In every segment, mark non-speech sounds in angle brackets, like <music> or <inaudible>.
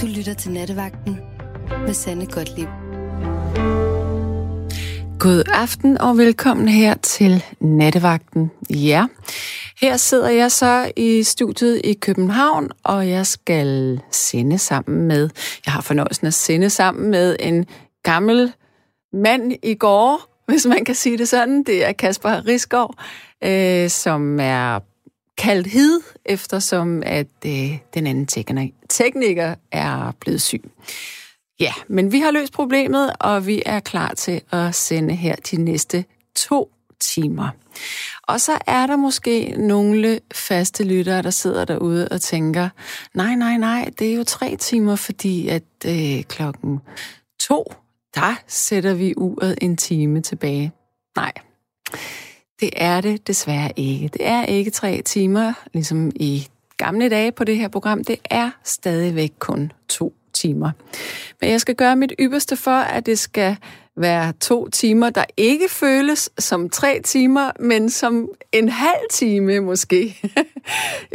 Du lytter til Nattevagten med Sande Godtlib. God aften og velkommen her til Nattevagten. Ja, her sidder jeg så i studiet i København, og jeg skal sende sammen med, jeg har fornøjelsen at sende sammen med en gammel mand i går, <laughs> hvis man kan sige det sådan. Det er Kasper Risgaard, øh, som er kaldt hid, eftersom at øh, den anden tekniker er blevet syg. Ja, men vi har løst problemet, og vi er klar til at sende her de næste to timer. Og så er der måske nogle faste lyttere, der sidder derude og tænker, nej, nej, nej, det er jo tre timer, fordi at øh, klokken to, der sætter vi uret en time tilbage. Nej, det er det desværre ikke. Det er ikke tre timer, ligesom i gamle dage på det her program. Det er stadigvæk kun to timer. Men jeg skal gøre mit ypperste for, at det skal være to timer, der ikke føles som tre timer, men som en halv time måske. <laughs>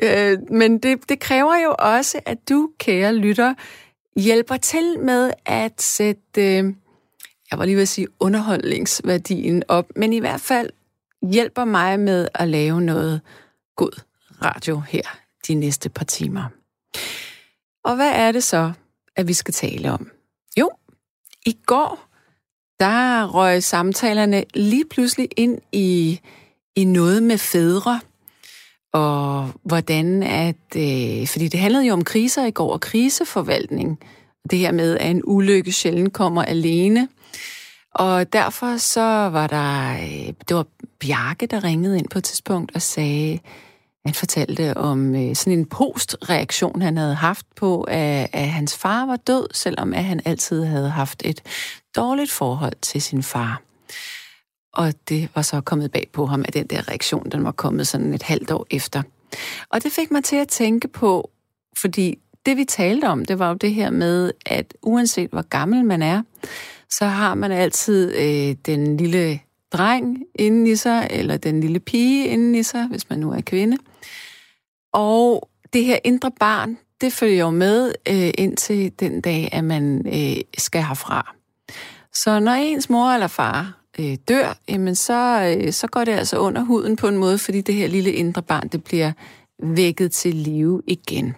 Øh, men det, det kræver jo også, at du, kære lytter, hjælper til med at sætte, øh, jeg var lige ved at sige underholdningsværdien op, men i hvert fald hjælper mig med at lave noget god radio her de næste par timer. Og hvad er det så, at vi skal tale om? Jo, i går, der røg samtalerne lige pludselig ind i, i noget med fædre, og hvordan at, øh, fordi det handlede jo om kriser i går, og kriseforvaltning. Det her med, at en ulykke sjældent kommer alene. Og derfor så var der, øh, det var Bjarke, der ringede ind på et tidspunkt og sagde, han fortalte om øh, sådan en postreaktion, han havde haft på, at, at hans far var død, selvom at han altid havde haft et dårligt forhold til sin far. Og det var så kommet bag på ham, at den der reaktion, den var kommet sådan et halvt år efter. Og det fik mig til at tænke på, fordi det vi talte om, det var jo det her med, at uanset hvor gammel man er, så har man altid øh, den lille dreng inden i sig, eller den lille pige inden i sig, hvis man nu er kvinde. Og det her indre barn, det følger jo med øh, indtil den dag, at man øh, skal herfra. Så når ens mor eller far øh, dør, jamen så, øh, så går det altså under huden på en måde, fordi det her lille indre barn, det bliver vækket til live igen.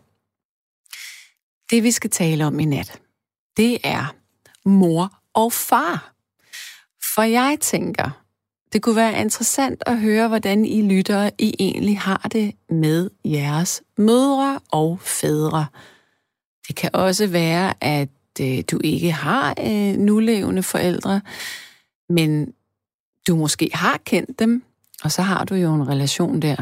Det vi skal tale om i nat, det er mor og far. For jeg tænker, det kunne være interessant at høre, hvordan I lyttere I egentlig har det med jeres mødre og fædre. Det kan også være, at øh, du ikke har øh, nulevende forældre, men du måske har kendt dem, og så har du jo en relation der.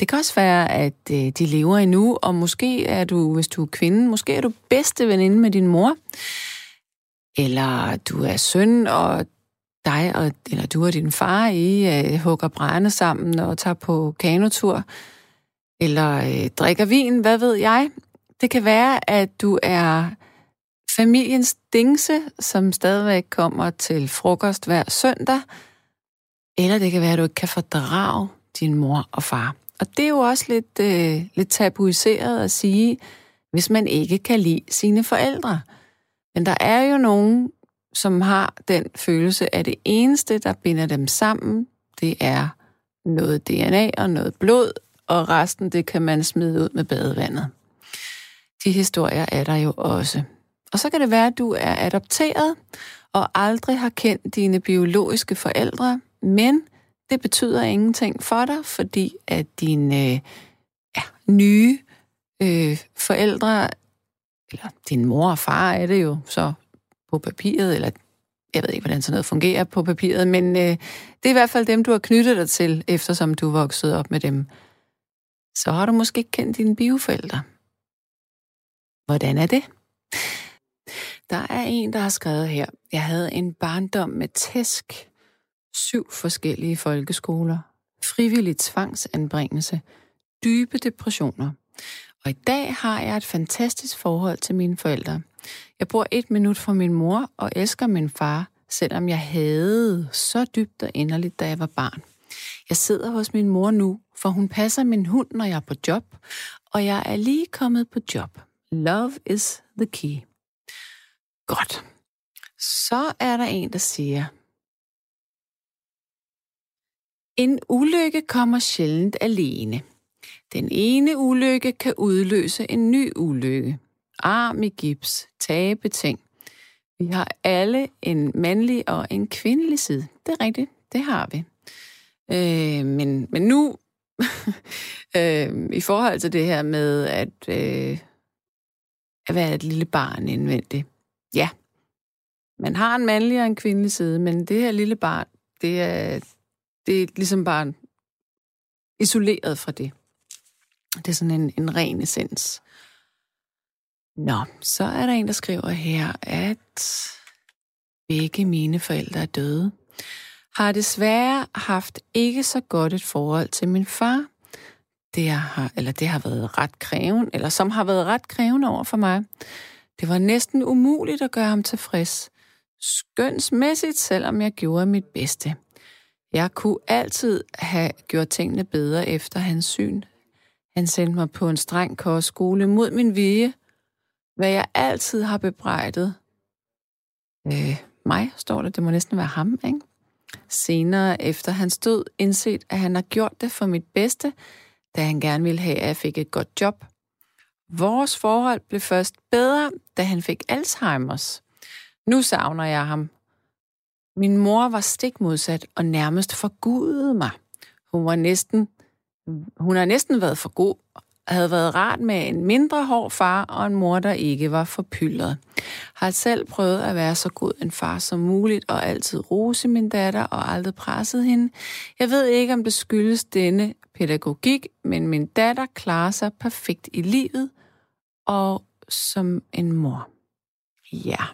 Det kan også være, at øh, de lever endnu, og måske er du, hvis du er kvinde, måske er du bedste veninde med din mor. Eller du er søn, og dig og, eller du og din far, I øh, hugger brænde sammen og tager på kanotur, eller øh, drikker vin, hvad ved jeg. Det kan være, at du er familiens dingse, som stadigvæk kommer til frokost hver søndag, eller det kan være, at du ikke kan fordrage din mor og far. Og det er jo også lidt, øh, lidt tabuiseret at sige, hvis man ikke kan lide sine forældre. Men der er jo nogen, som har den følelse, at det eneste, der binder dem sammen, det er noget DNA og noget blod, og resten, det kan man smide ud med badevandet. De historier er der jo også. Og så kan det være, at du er adopteret og aldrig har kendt dine biologiske forældre, men det betyder ingenting for dig, fordi at dine øh, ja, nye øh, forældre, eller din mor og far er det jo så på papiret, eller jeg ved ikke, hvordan sådan noget fungerer på papiret, men øh, det er i hvert fald dem, du har knyttet dig til, eftersom du voksede op med dem. Så har du måske ikke kendt dine bioforældre. Hvordan er det? Der er en, der har skrevet her. Jeg havde en barndom med tæsk, syv forskellige folkeskoler, frivillig tvangsanbringelse, dybe depressioner. Og i dag har jeg et fantastisk forhold til mine forældre. Jeg bor et minut fra min mor og elsker min far, selvom jeg havde så dybt og inderligt, da jeg var barn. Jeg sidder hos min mor nu, for hun passer min hund, når jeg er på job, og jeg er lige kommet på job. Love is the key. Godt. Så er der en, der siger, en ulykke kommer sjældent alene. Den ene ulykke kan udløse en ny ulykke. Arm i gips, tabe ting. Vi har alle en mandlig og en kvindelig side. Det er rigtigt, det har vi. Øh, men, men nu, <laughs> øh, i forhold til det her med at, øh, at være et lille barn indvendigt. Ja, man har en mandlig og en kvindelig side, men det her lille barn, det er, det er ligesom bare isoleret fra det. Det er sådan en, en ren essens. Nå, så er der en, der skriver her, at begge mine forældre er døde. Har desværre haft ikke så godt et forhold til min far. Det har, eller det har været ret krævende, eller som har været ret krævende over for mig. Det var næsten umuligt at gøre ham tilfreds. Skønsmæssigt, selvom jeg gjorde mit bedste. Jeg kunne altid have gjort tingene bedre efter hans syn. Han sendte mig på en streng kostskole mod min vilje, hvad jeg altid har bebrejdet. Øh, mig, står det. Det må næsten være ham, ikke? Senere efter hans død indset, at han har gjort det for mit bedste, da han gerne ville have, at jeg fik et godt job. Vores forhold blev først bedre, da han fik Alzheimers. Nu savner jeg ham. Min mor var stik modsat og nærmest forgudede mig. Hun var næsten, hun har næsten været for god havde været rart med en mindre hård far og en mor, der ikke var forpyldet. Har selv prøvet at være så god en far som muligt og altid rose min datter og aldrig presset hende. Jeg ved ikke, om det skyldes denne pædagogik, men min datter klarer sig perfekt i livet og som en mor. Ja.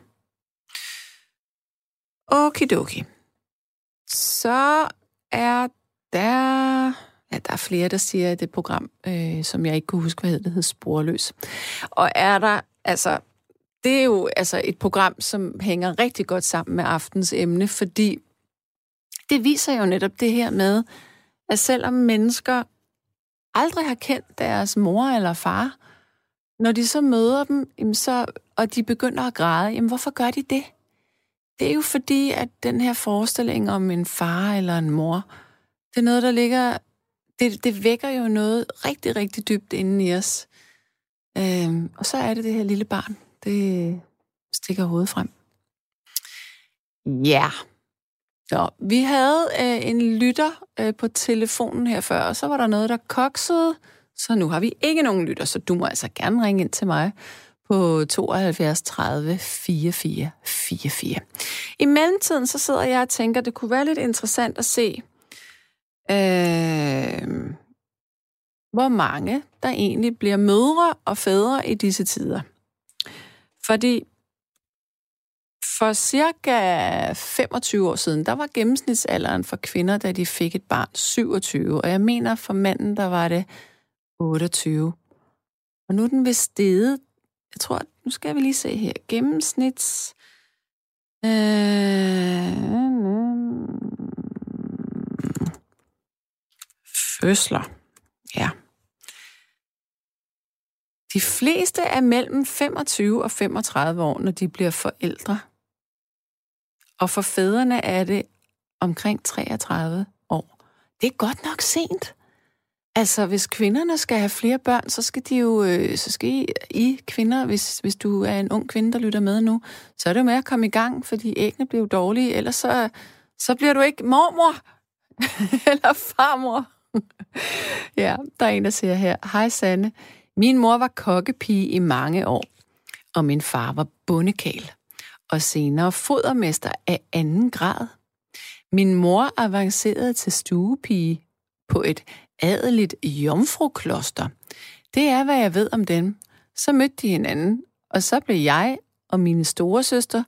Okidoki. Så er der Ja, der er flere, der siger, at det program, øh, som jeg ikke kunne huske, hvad hed, det hed Sporløs. Og er der, altså, det er jo altså et program, som hænger rigtig godt sammen med aftens emne, fordi det viser jo netop det her med, at selvom mennesker aldrig har kendt deres mor eller far, når de så møder dem, jamen så, og de begynder at græde, jamen hvorfor gør de det? Det er jo fordi, at den her forestilling om en far eller en mor, det er noget, der ligger det, det vækker jo noget rigtig, rigtig dybt inden i os. Øhm, og så er det det her lille barn, det stikker hovedet frem. Ja. Så vi havde øh, en lytter øh, på telefonen her før, og så var der noget, der koksede. Så nu har vi ikke nogen lytter, så du må altså gerne ringe ind til mig på 72 30 44 44. I mellemtiden så sidder jeg og tænker, det kunne være lidt interessant at se, øh, hvor mange der egentlig bliver mødre og fædre i disse tider. Fordi for cirka 25 år siden, der var gennemsnitsalderen for kvinder, da de fik et barn, 27. Og jeg mener, for manden, der var det 28. Og nu er den ved stede. Jeg tror, nu skal vi lige se her. Gennemsnits... Øh, fødsler. Ja. De fleste er mellem 25 og 35 år, når de bliver forældre. Og for fædrene er det omkring 33 år. Det er godt nok sent. Altså, hvis kvinderne skal have flere børn, så skal de jo, øh, så skal I, I kvinder, hvis, hvis du er en ung kvinde, der lytter med nu, så er det jo med at komme i gang, fordi æggene bliver dårlige, ellers så, så bliver du ikke mormor <laughs> eller farmor. <laughs> ja, der er en, der siger her, Hej Sanne, min mor var kokkepige i mange år, og min far var bundekal, og senere fodermester af anden grad. Min mor avancerede til stuepige på et adeligt jomfrukloster. Det er, hvad jeg ved om dem. Så mødte de hinanden, og så blev jeg og mine store søster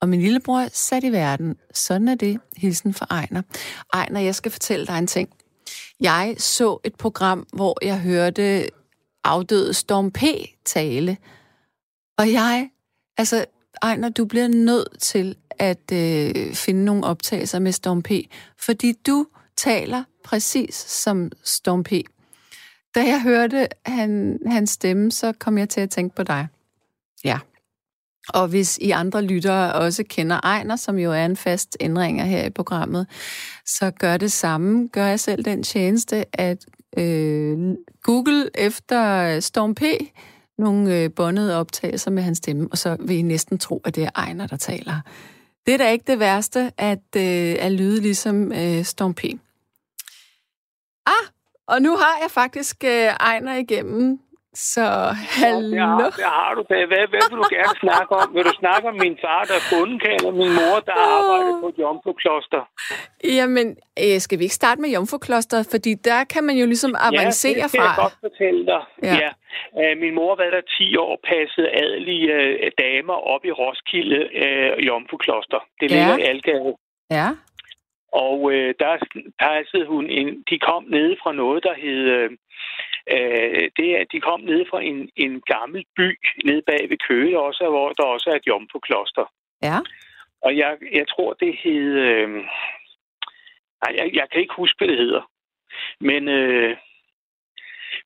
og min lillebror sat i verden. Sådan er det. Hilsen fra Ejner. Ejner, jeg skal fortælle dig en ting. Jeg så et program, hvor jeg hørte afdøde Storm P. tale. Og jeg, altså, Ejner, du bliver nødt til at øh, finde nogle optagelser med Storm P. Fordi du taler præcis som Storm P. Da jeg hørte han, hans stemme, så kom jeg til at tænke på dig. Ja. Og hvis I andre lyttere også kender Ejner, som jo er en fast indringer her i programmet, så gør det samme. Gør jeg selv den tjeneste, at øh, Google efter Storm P nogle øh, bondede optagelser med hans stemme, og så vil I næsten tro, at det er Ejner, der taler. Det er da ikke det værste, at, øh, at lyde ligesom øh, Storm P. Ah, og nu har jeg faktisk øh, Ejner igennem så hallo. Ja, det, har, det har du. Hvad, hvad vil du gerne snakke om? Vil du snakke om min far, der er bundekald, eller min mor, der oh. arbejder på et jomfrukloster? Jamen, øh, skal vi ikke starte med jomfrukloster? Fordi der kan man jo ligesom avancere fra. Ja, det kan fra. jeg godt fortælle dig. Ja. ja. Uh, min mor var der 10 år, passede adelige uh, damer op i Roskilde uh, jomfrukloster. Det ja. ligger i Algade. Ja. Og uh, der passede hun ind. De kom nede fra noget, der hed... Uh, Øh, det er, de kom ned fra en, en gammel by nede bag ved Køge, også, hvor der også er et jomfrukloster. Ja. Og jeg, jeg tror, det hed... Øh, nej, jeg, jeg kan ikke huske, hvad det hedder. Men, øh,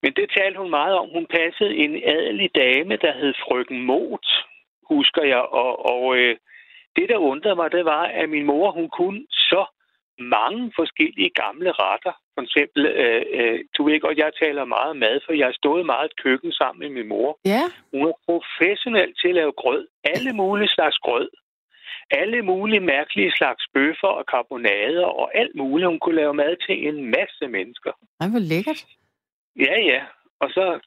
men det talte hun meget om. Hun passede en adelig dame, der hed Frøken Mot, husker jeg. Og, og øh, det, der undrede mig, det var, at min mor, hun kunne så mange forskellige gamle retter. For eksempel, øh, øh, du ved godt, jeg taler meget mad, for jeg har stået meget i køkken sammen med min mor. Ja. Hun er professionel til at lave grød. Alle mulige slags grød. Alle mulige mærkelige slags bøffer og karbonader og alt muligt. Hun kunne lave mad til en masse mennesker. Ej, hvor lækkert. Ja, ja. Og så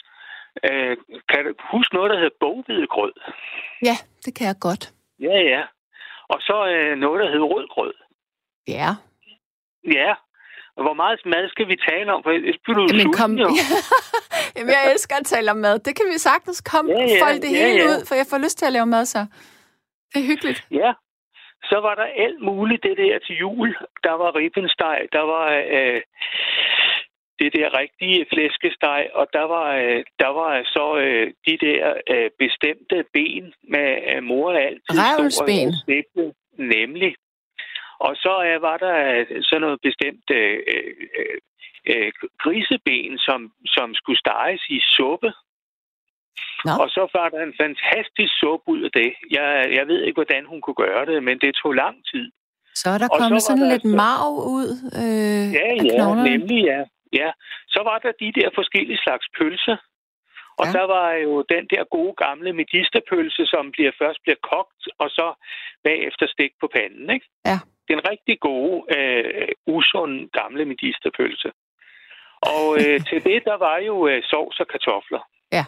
øh, kan du huske noget, der hedder bogvidegrød? Ja, det kan jeg godt. Ja, ja. Og så øh, noget, der hedder rødgrød. Ja. Ja, hvor meget mad skal vi tale om? For du Jamen, kom... <laughs> Jamen, jeg elsker at tale om mad. Det kan vi sagtens komme ja, ja, folde det ja, hele ja. ud, for jeg får lyst til at lave mad så. Det er hyggeligt. Ja. Så var der alt muligt det der til jul. Der var ribbensteg, der var øh, det der rigtige flæskesteg, og der var, øh, der var så øh, de der øh, bestemte ben med øh, mor altid. Revelsben. Nemlig. Og så øh, var der øh, sådan noget bestemt øh, øh, øh, griseben, som, som skulle steges i suppe. Nå. Og så var der en fantastisk suppe ud af det. Jeg, jeg ved ikke, hvordan hun kunne gøre det, men det tog lang tid. Så er der og kommet sådan der lidt så... marv ud øh, Ja, ja, knoglerne. nemlig ja. ja. Så var der de der forskellige slags pølse. Og ja. der var jo den der gode gamle medisterpølse, som bliver først bliver kogt, og så bagefter stik på panden, ikke? Ja den rigtig gode, øh, usund gamle medisterpølse. Og øh, <laughs> til det, der var jo øh, sovs og kartofler. Ja.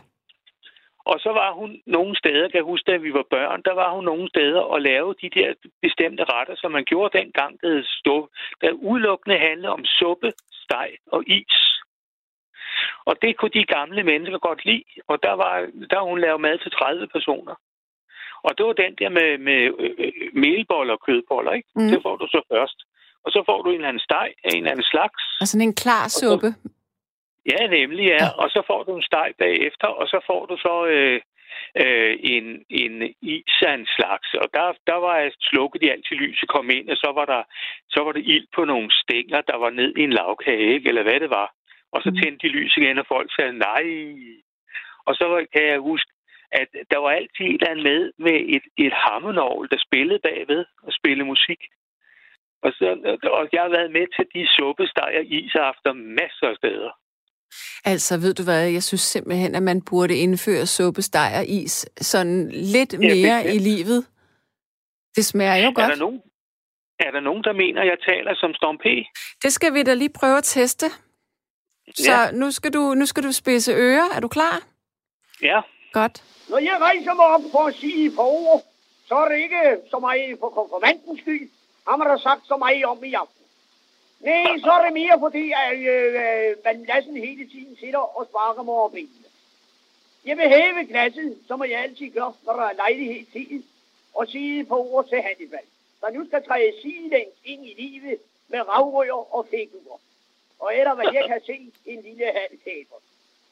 Og så var hun nogle steder, kan jeg huske, da vi var børn, der var hun nogle steder og lave de der bestemte retter, som man gjorde dengang, der, stod, der udelukkende handlede om suppe, steg og is. Og det kunne de gamle mennesker godt lide, og der var der hun lavet mad til 30 personer. Og det var den der med, med øh, øh, melboller og kødboller, ikke? Mm. Det får du så først. Og så får du en eller anden steg af en eller anden slags. Og sådan en klar suppe. Så, ja, nemlig, ja. ja. Og så får du en steg bagefter, og så får du så øh, øh, en, en is af en slags. Og der, der var jeg slukket de altid lyset kom ind, og så var der så var det ild på nogle stænger, der var ned i en lavkage, ikke? eller hvad det var. Og så mm. tændte de lys igen, og folk sagde nej. Og så kan jeg huske, at der var altid et eller andet med med et, et hammernovl, der spillede bagved og spillede musik. Og, så, og jeg har været med til de suppestejer isafter masser af steder. Altså, ved du hvad, jeg synes simpelthen, at man burde indføre suppestejer is sådan lidt mere ja, i livet. Det smager jo er godt. Der nogen, er der nogen, der mener, at jeg taler som Storm P? Det skal vi da lige prøve at teste. Så ja. nu, skal du, nu skal du spidse ører. Er du klar? Ja. Godt. Når jeg rejser mig op for at sige på ord, så er det ikke så meget for konfirmandens skyld, har man da sagt så meget om i aften. Nej, så er det mere fordi, at øh, øh man Lassen hele tiden sidder og sparker mig over benene. Jeg vil hæve glasset, som jeg altid gør, når der er lejlighed til, og sige på ord til Hannibal, der nu skal træde sidelæns ind i livet med ravrøger og figurer. Og eller hvad jeg kan se, en lille halv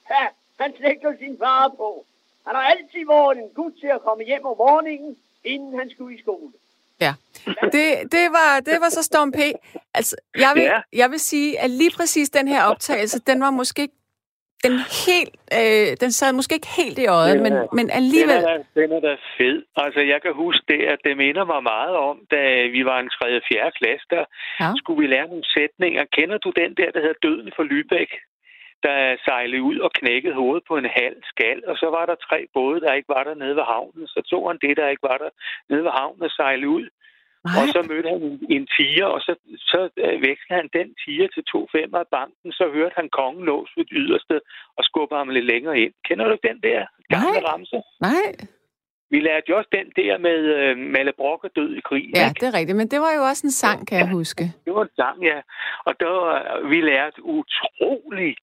Ha, han slægter sin far på, han har altid været en gut til at komme hjem om morgenen, inden han skulle i skole. Ja, det, det, var, det var så Storm P. Altså, jeg vil, Ja. jeg vil sige, at lige præcis den her optagelse, den var måske ikke den helt, øh, den sad måske ikke helt i øjet, men, men Den alligevel... er, da, den er da fed. Altså, jeg kan huske det, at det minder mig meget om, da vi var en 3. og 4. klasse, der Ja. skulle vi lære nogle sætninger. Kender du den der, der hedder Døden for Lübeck? Der sejlede ud og knækkede hovedet på en halv skal, og så var der tre både, der ikke var der nede ved havnen. Så tog han det, der ikke var der nede ved havnen og sejlede ud. Nej, Og så mødte han en, tiger, og så, så øh, vekslede han den tiger til to femmer af banken. Så hørte han kongen lås ved yderste og skubber ham lidt længere ind. Kender du den der gamle Nej. ramse? nej. Vi lærte jo også den der med øh, Malle Brock død i krig. Ja, ikke? det er rigtigt, men det var jo også en sang, kan jeg huske. Det var en sang, ja. Og der, var- vi lærte utrolig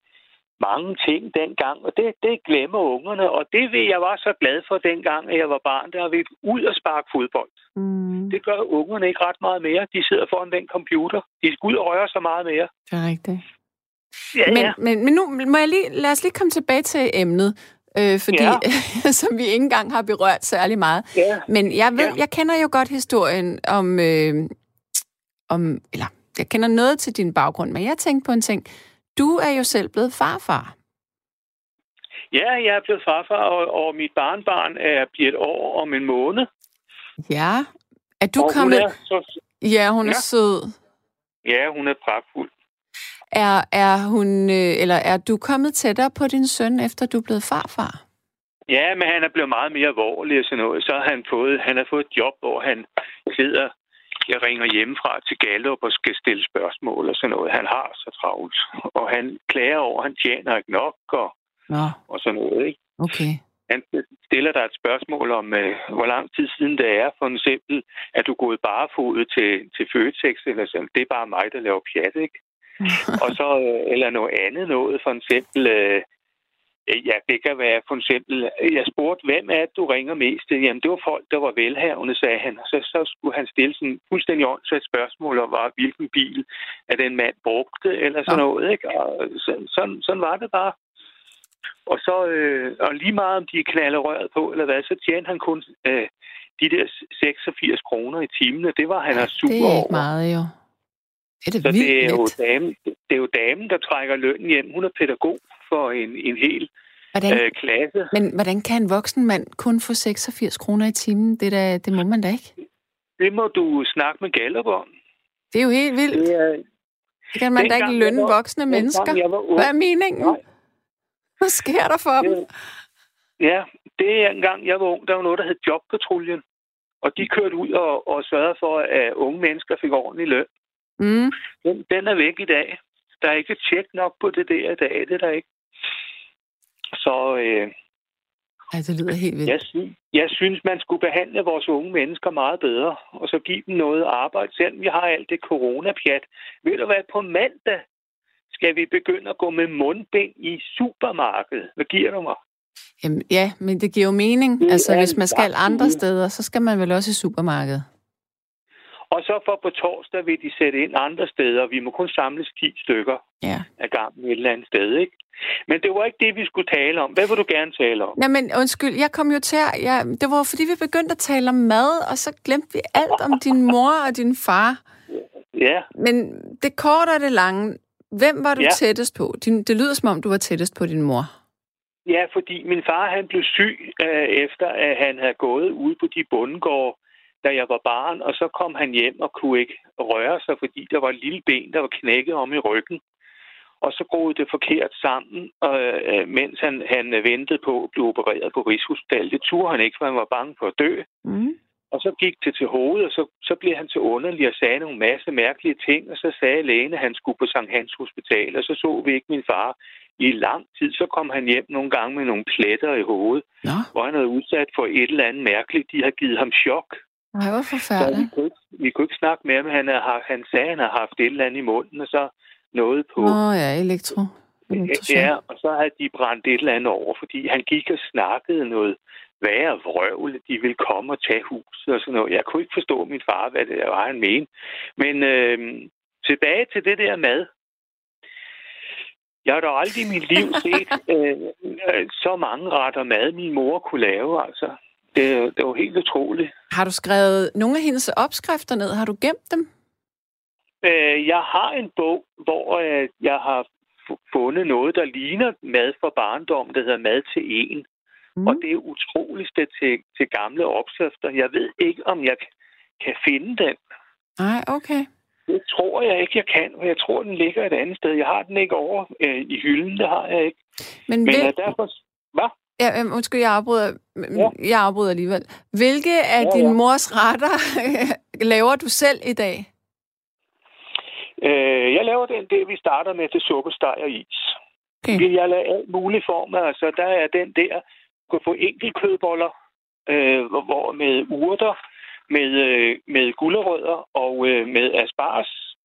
mange ting dengang, og det, det glemmer ungerne. Og det vil jeg var så glad for dengang, at jeg var barn, der vi ud og sparke fodbold. Mm, Det gør ungerne ikke ret meget mere. De sidder foran den computer. De skal ud og røre sig meget mere. det er rigtigt. Ja, Men, ja. men, men nu må jeg lige, lad os lige komme tilbage til emnet, øh, fordi, Ja. <laughs> som vi ikke engang har berørt særlig meget. ja. Men jeg ved, Ja. jeg kender jo godt historien om, øh, om, eller jeg kender noget til din baggrund, men jeg tænkte på en ting. Du er jo selv blevet farfar. ja, jeg er blevet farfar, og, og mit barnbarn er bliver et år om en måned. Ja. Er du og kommet... hun er så, Ja, hun er Ja. sød. ja, hun er pragtfuld. Er, er hun, øh, eller er du kommet tættere på din søn, efter du er blevet farfar? Ja, men han er blevet meget mere alvorlig og sådan noget. Så har han fået, han har fået et job, hvor han sidder, jeg ringer hjemmefra til Gallup og skal stille spørgsmål og sådan noget. Han har så travlt, og han klager over, at han tjener ikke nok og, Nå, og sådan noget. Ikke? okay. Han stiller dig et spørgsmål om, øh, hvor lang tid siden det er, for eksempel, at du er gået barefodet til, til Føtex, eller sådan. Det er bare mig, der laver pjat, ikke? og så, øh, eller noget andet noget, for eksempel, øh, ja, det kan være for eksempel, jeg spurgte, hvem er det, du ringer mest til? Jamen, det var folk, der var velhavende, sagde han. Så, så skulle han stille sådan fuldstændig åndssvagt spørgsmål om, var, hvilken bil at den mand brugte, eller sådan Nå. noget, ikke? Og så, sådan, sådan var det bare. Og så, øh, og lige meget om de knalder røret på, eller hvad, så tjente han kun øh, de der 86 kroner i timen, og det var han er super Det er over. ikke meget, jo. Det er Så det det er, jo damen, det er jo damen, der trækker lønnen hjem. Hun er pædagog for en, en hel Hvordan, øh, klasse. men hvordan kan en voksen mand kun få 86 kroner i timen? Det, er da, det må man da ikke. Det må du snakke med Gallup om. Det er jo helt vildt. Det er, Det kan man da ikke lønne var- voksne mennesker. Hvad er meningen? Nej. Hvad sker der for dem? Det- Ja, det er engang, jeg var ung, der var noget, der hed Jobpatruljen. Og de kørte ud og, og sørgede for, at unge mennesker fik ordentlig løn. Mm. Den, den er væk i dag. Der er ikke tjek nok på det der i dag, det er der ikke. Så øh, Ej, det lyder helt vildt. jeg, synes, jeg synes, man skulle behandle vores unge mennesker meget bedre, og så give dem noget arbejde. Selvom vi har alt det coronapjat. Ved du hvad, på mandag skal vi begynde at gå med mundbind i supermarkedet. Hvad giver du mig? Jamen, ja, men det giver jo mening. Altså, hvis man skal andre steder, så skal man vel også i supermarkedet. Og så for på torsdag vil de sætte ind andre steder. Vi må kun samles 10 stykker Ja. af gangen et eller andet sted, ikke? Men det var ikke det, vi skulle tale om. Hvad vil du gerne tale om? Nej, men undskyld, jeg kom jo til at... Ja, det var fordi, vi begyndte at tale om mad, og så glemte vi alt om din mor og din far. Ja, Men det korte og det lange, hvem var du Ja. tættest på? Din, det lyder som om, du var tættest på din mor. ja fordi min far han blev syg, øh, efter at han havde gået ud på de bundegårde, da jeg var barn, og så kom han hjem og kunne ikke røre sig, fordi der var et lille ben, der var knækket om i ryggen. Og så groede det forkert sammen, øh, mens han, han ventede på at blive opereret på Rigshospitalet. Det turde han ikke, for han var bange for at dø. Mm. Og så gik det til hovedet, og så, så blev han til underlig og sagde nogle masse mærkelige ting, og så sagde lægen, at han skulle på Sankt Hans Hospital, og så så vi ikke min far i lang tid. Så kom han hjem nogle gange med nogle pletter i hovedet, Nå, hvor han havde udsat for et eller andet mærkeligt. De har givet ham chok. Nej, hvor Så vi forfærdeligt. kunne, ikke, vi kunne ikke snakke med ham. Han, har, han sagde, at han har haft et eller andet i munden, og så noget på. Nå ja, elektro. Ja, og så havde de brændt et eller andet over, fordi han gik og snakkede noget værre vrøvl. De ville komme og tage huset og sådan noget. Jeg kunne ikke forstå min far, hvad det var, han mente. Men øh, tilbage til det der mad. Jeg har da aldrig i mit liv <laughs> set øh, øh, så mange retter mad, min mor kunne lave, altså. Det, det var helt utroligt. Har du skrevet nogle af hendes opskrifter ned? Har du gemt dem? Øh, jeg har en bog, hvor øh, jeg har fundet noget, der ligner mad for barndom, der hedder Mad til en. Mm. Og det er utroligst til, til gamle opskrifter. Jeg ved ikke, om jeg kan finde den. Nej, okay. Det tror jeg ikke, jeg kan, og jeg tror, den ligger et andet sted. Jeg har den ikke over øh, i hylden, det har jeg ikke. Men, Men vil... derfor... Hvad? Ja, øh, undskyld, jeg afbryder, ja. jeg afbryder alligevel. Hvilke af ja, din ja. mors retter <laughs> laver du selv i dag? Øh, jeg laver den det, vi starter med til suppesteg og is. Okay. Jeg laver alt mulige former. Altså, der er den der, du kan få enkeltkødboller øh, hvor med urter, med, øh, med gulerødder og øh, med asparges.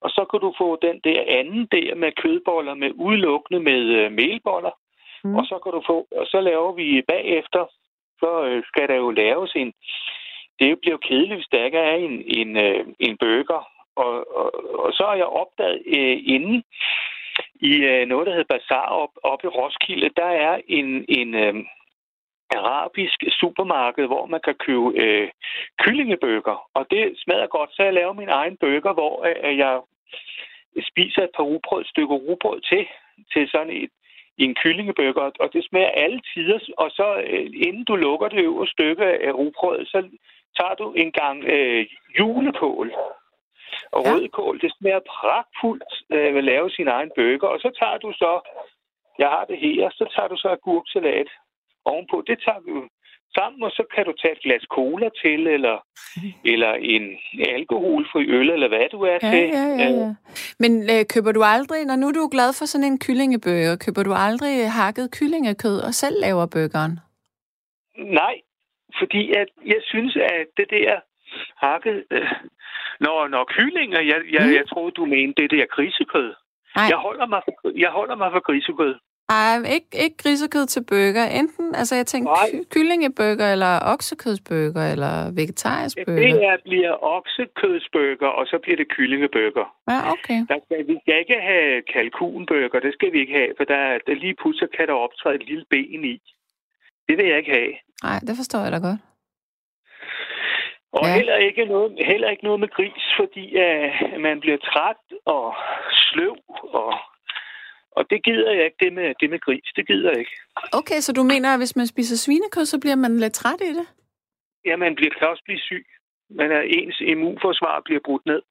Og så kan du få den der anden der med kødboller med udelukkende med øh, melboller. Mm. Og så kan du få, og så laver vi bagefter, så øh, skal der jo laves en, det bliver jo kedeligt, hvis der ikke er en, en, øh, en burger. Og, og, og så har jeg opdaget øh, inden i øh, noget, der hedder Bazaar op, op i Roskilde, der er en, en, øh, arabisk supermarked, hvor man kan købe øh, kyllingebøger. Og det smager godt, så jeg laver min egen bøger, hvor øh, jeg spiser et par rugbrød, et stykke rugbrød til, til sådan et, i en kyllingebøger, og det smager alle tider. Og så øh, inden du lukker det øverste stykke af rugbrød, så tager du en gang øh, julekål. Og ja. rødkål, det smager pragtfuldt øh, at lave sin egen bøger. Og så tager du så, jeg har det her, så tager du så agurksalat ovenpå. Det tager vi sammen, og så kan du tage et glas cola til, eller, <laughs> eller en alkoholfri øl, eller hvad du er ja, til. Ja, ja, ja. Men øh, køber du aldrig, når nu du er glad for sådan en kyllingebøger, køber du aldrig hakket kyllingekød og selv laver bøgeren? Nej, fordi at jeg synes, at det der hakket... Øh, når, når kyllinger, jeg, jeg, mm. jeg troede, du mente det der grisekød. Nej. Jeg holder mig jeg holder mig for grisekød. Ej, ikke, ikke grisekød til burger. Enten, altså jeg tænker ky- kyllingebøger, eller oksekødsbøger, eller vegetarisk burger. Det er, bliver oksekødsbøger, og så bliver det kyllingebøger. Ja, okay. Der skal, vi skal ikke have kalkunbøger, det skal vi ikke have, for der, der lige pludselig kan der optræde et lille ben i. Det vil jeg ikke have. Nej, det forstår jeg da godt. Og ja. heller, ikke noget, heller ikke noget med gris, fordi uh, man bliver træt og sløv og og det gider jeg ikke, det med, det med gris. Det gider jeg ikke. Okay, så du mener, at hvis man spiser svinekød, så bliver man lidt træt i det? Ja, man bliver, kan også blive syg. Man er, ens immunforsvar bliver brudt ned.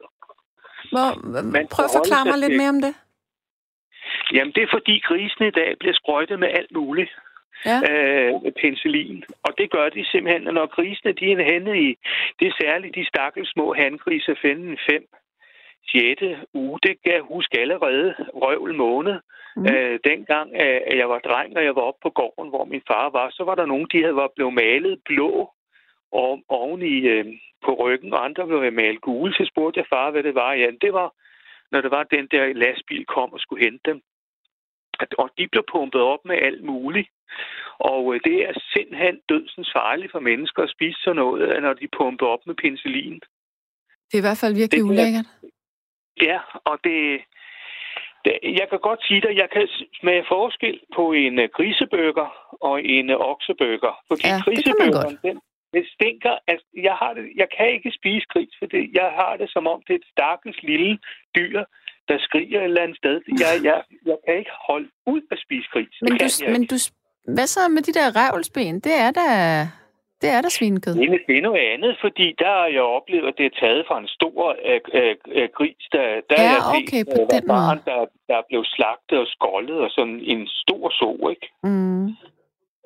Hvor, man prøv at forklare mig lidt mere om det. Jamen, det er fordi grisene i dag bliver sprøjtet med alt muligt. Ja. Øh, penicillin. Og det gør de simpelthen, når grisene de er henne i, det er særligt de stakkels små handgrise, 5 6. uge, det kan jeg huske allerede røvel måned. Mm. Øh, dengang, at jeg var dreng, og jeg var oppe på gården, hvor min far var, så var der nogen, de havde var blevet malet blå oven i, øh, på ryggen, og andre blev malet gule. Så spurgte jeg far, hvad det var. Ja, det var, når det var, den der lastbil kom og skulle hente dem. Og de blev pumpet op med alt muligt. Og øh, det er simpelthen dødsens farligt for mennesker at spise sådan noget, når de pumper op med penicillin. Det er i hvert fald virkelig det, ulækkert. Ja, og det, det... Jeg kan godt sige dig, jeg kan smage forskel på en uh, grisebøger og en uh, oksebøger. Fordi ja, grisebøgeren, den, det stinker. Altså, jeg, har det, jeg kan ikke spise gris, for det, jeg har det som om, det er et stakkels lille dyr, der skriger et eller andet sted. Jeg, jeg, jeg kan ikke holde ud at spise gris. Men, du, men du, hvad så med de der revlsben? Det er da det er der svinekød. Det, er noget andet, fordi der har jeg oplevet, at det er taget fra en stor øh, øh, øh gris, der, der ja, er okay, på den barn, der, der blev slagtet og skoldet og sådan en stor så, ikke? Mm.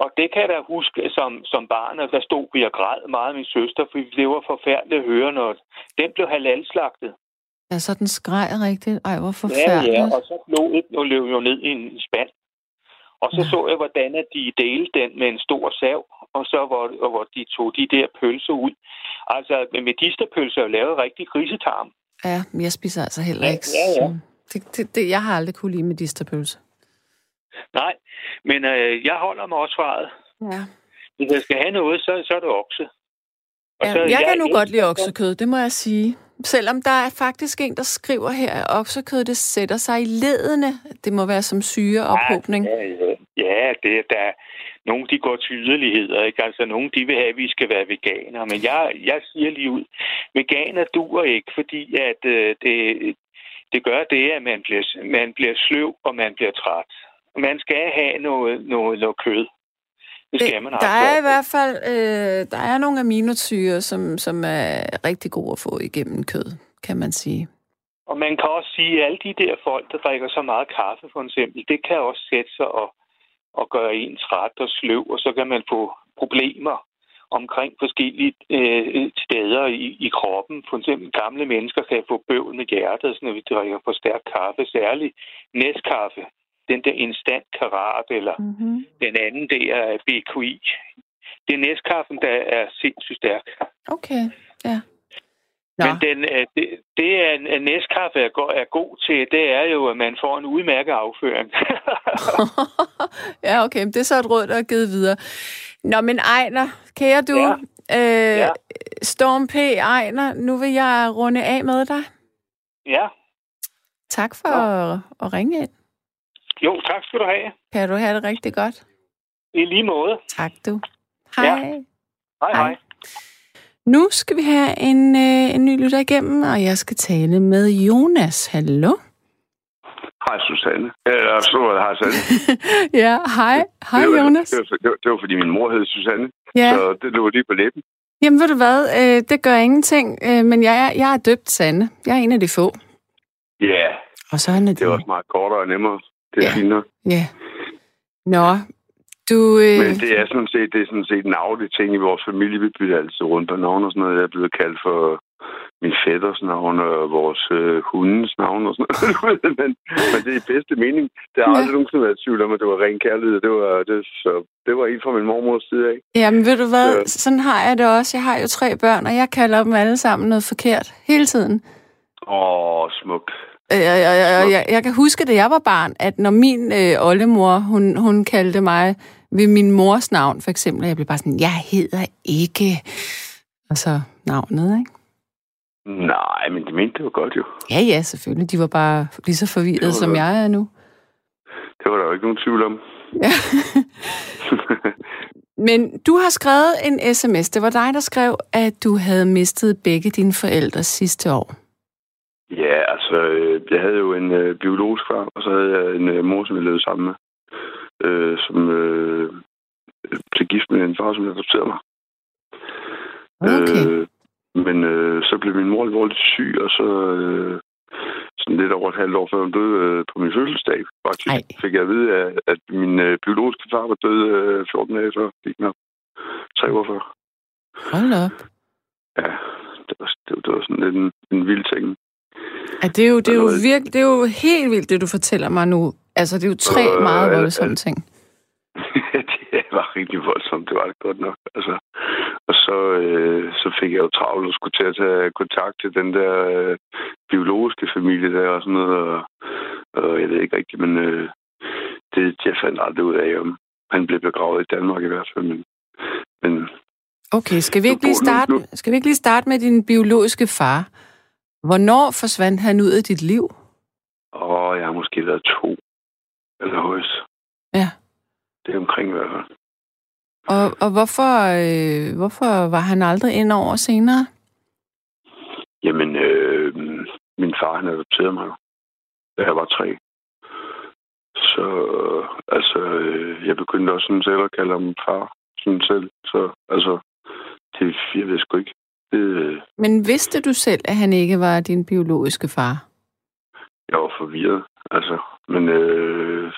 Og det kan jeg da huske som, som barn, at der stod vi og græd meget min søster, for det var forfærdeligt at høre, når den blev halalslagtet. Ja, så den skreg rigtigt. Ej, hvor forfærdeligt. Ja, ja, og så blodet og løb jo ned i en spand. Og så så jeg, hvordan at de delte den med en stor sav, og så hvor, og hvor de tog de der pølser ud. Altså, medisterpølser er jo lavet rigtig grisetarm. Ja, men jeg spiser altså heller ikke. Ja, ja, ja. Det, det, det, jeg har aldrig kunne lide medisterpølse. Nej, men øh, jeg holder mig også fra det. Ja. Hvis jeg skal have noget, så, så er det okse. Og ja, så, jeg, jeg kan nu godt lide oksekød, det må jeg sige. Selvom der er faktisk en, der skriver her, at oksekød det sætter sig i ledene. Det må være som syreophobning. Ja, ja, ja det, der, nogle de går til yderligheder, ikke? Altså nogle de vil have, at vi skal være veganere. Men jeg, jeg siger lige ud, veganer duer ikke, fordi at øh, det, det gør det, at man bliver, man bliver sløv, og man bliver træt. Man skal have noget, noget, noget kød. Det skal man Der er i hvert fald øh, der er nogle aminosyre, som, som er rigtig gode at få igennem kød, kan man sige. Og man kan også sige, at alle de der folk, der drikker så meget kaffe, for eksempel, det kan også sætte sig og, og gøre en træt og sløv, og så kan man få problemer omkring forskellige øh, steder i, i kroppen. For eksempel gamle mennesker kan få bøvl med hjertet, når vi drikker for stærk kaffe, særligt næstkaffe. Den der instant karat, eller mm-hmm. den anden der er BQI. Det er næstkaffen, der er sindssygt stærk. Okay, ja. Nå. Men den, øh, det, det er en næstkaffe er, go- er god til, det er jo, at man får en udmærket afføring. <laughs> <laughs> ja, okay. Det er så et råd, der er givet videre. Nå, men Ejner, kære du, ja. Øh, ja. Storm P. Ejner, nu vil jeg runde af med dig. Ja. Tak for ja. at, at ringe ind. Jo, tak skal du have. Kan du have det rigtig godt? I lige måde. Tak du. Hej. Ja. Hej, hej. hej. Nu skal vi have en, øh, en ny lytter igennem, og jeg skal tale med Jonas. Hallo? Hej, Susanne. Eller så hej, Susanne. <laughs> ja, hej. Hej, det var, Jonas. Det var, det, var, det var, fordi min mor hed Susanne, ja. så det lå lige på læben. Jamen, ved du hvad? Øh, det gør ingenting, øh, men jeg er, jeg er døbt Sande. Jeg er en af de få. Ja. Og så er det. Det er også meget kortere og nemmere. Det er ja. fint nok. Ja. Nå, du, øh... Men det er sådan set, det er sådan set en aflig ting i vores familie. Vi bytter altid rundt på navn og sådan noget. Jeg er blevet kaldt for min fætters navn og vores øh, hundens navn og sådan noget. <laughs> men, men det er i bedste mening. Det har ja. aldrig nogensinde været tvivl om, at det var ren kærlighed. Det var, det, så, det var en fra min mormors side af. Jamen ved du hvad, så. sådan har jeg det også. Jeg har jo tre børn, og jeg kalder dem alle sammen noget forkert hele tiden. Åh, smuk. Jeg, jeg, jeg, jeg, jeg kan huske, da jeg var barn, at når min øh, oldemor, hun, hun kaldte mig ved min mors navn, for eksempel, og jeg blev bare sådan, jeg hedder ikke... Og så navnet, ikke? Nej, men de mente det var godt jo. Ja, ja, selvfølgelig. De var bare lige så forvirret, som der... jeg er nu. Det var der jo ikke nogen tvivl om. Ja. men du har skrevet en sms. Det var dig, der skrev, at du havde mistet begge dine forældre sidste år. Ja, altså, øh, jeg havde jo en øh, biologisk far, og så havde jeg en øh, mor, som jeg levede sammen med, øh, som øh, blev gift med en far, som adopterede mig. Okay. Øh, men øh, så blev min mor alvorligt syg, og så øh, sådan lidt over et halvt år før hun døde øh, på min fødselsdag, faktisk, Ej. fik jeg at vide, at, at min øh, biologiske far var død øh, 14 dage før. Gik tre år før. Hold op. Ja, det var, det, det var sådan lidt en, en vild ting. Ja, det er jo, det er jo, virkelig, det er jo helt vildt, det du fortæller mig nu. Altså, det er jo tre øh, meget voldsomme ting. <laughs> det var rigtig voldsomt, det var det godt nok. Altså, og så, øh, så fik jeg jo travlt og skulle til at tage kontakt til den der øh, biologiske familie der og sådan noget. Og, og jeg ved ikke rigtigt, men øh, det, jeg fandt aldrig ud af, om han blev begravet i Danmark i hvert fald. Men, men okay, skal vi, ikke lige starte, skal vi ikke lige starte med din biologiske far? Hvornår forsvandt han ud af dit liv? Åh, jeg har måske været to. Eller højst. Ja. Det er omkring i hvert fald. Og, og hvorfor, øh, hvorfor var han aldrig ind over senere? Jamen, øh, min far, han adopterede mig da jeg var tre. Så altså, øh, jeg begyndte også sådan selv at kalde ham far. Sådan selv. Så altså, det, jeg ved sgu ikke. Det, Men vidste du selv, at han ikke var din biologiske far? Jeg var forvirret, altså. Men øh,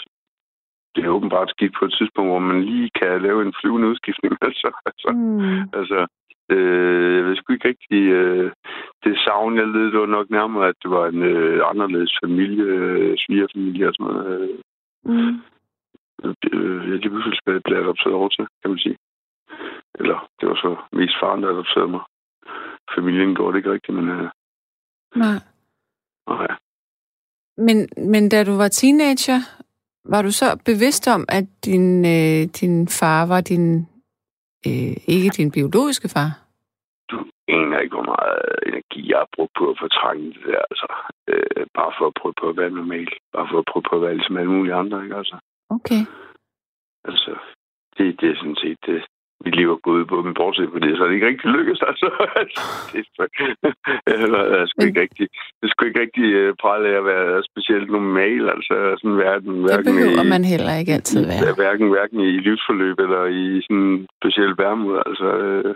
det er åbenbart skidt på et tidspunkt, hvor man lige kan lave en flyvende udskiftning. <laughs> Altså, altså, mm. altså øh, jeg ved sgu ikke rigtig... Øh, det savn, jeg led, det var nok nærmere, at det var en øh, anderledes familie, øh, svigerfamilie og sådan noget. Øh, mm. øh, jeg lige pludselig blev adopteret over til, kan man sige. Eller det var så mest faren, der adopterede mig familien går det ikke rigtigt, men... Øh, Nej. Men, men da du var teenager, var du så bevidst om, at din, øh, din far var din øh, ikke din biologiske far? Du aner ikke, hvor meget energi jeg har brugt på at fortrænge det der, altså. Øh, bare for at prøve på at være normal. Bare for at prøve på at være ligesom alle mulige andre, ikke altså? Okay. Altså, det, det, det er sådan set det, mit liv er gået på, men bortset på det, så er det ikke rigtig lykkedes. Altså, <laughs> det, er, <laughs> skulle ikke rigtig, det skulle ikke rigtig uh, prale af at være specielt normal, altså sådan verden. Det behøver i, man heller ikke altid være. Ja, hverken, hverken i livsforløb eller i sådan speciel værmod. Altså, øh,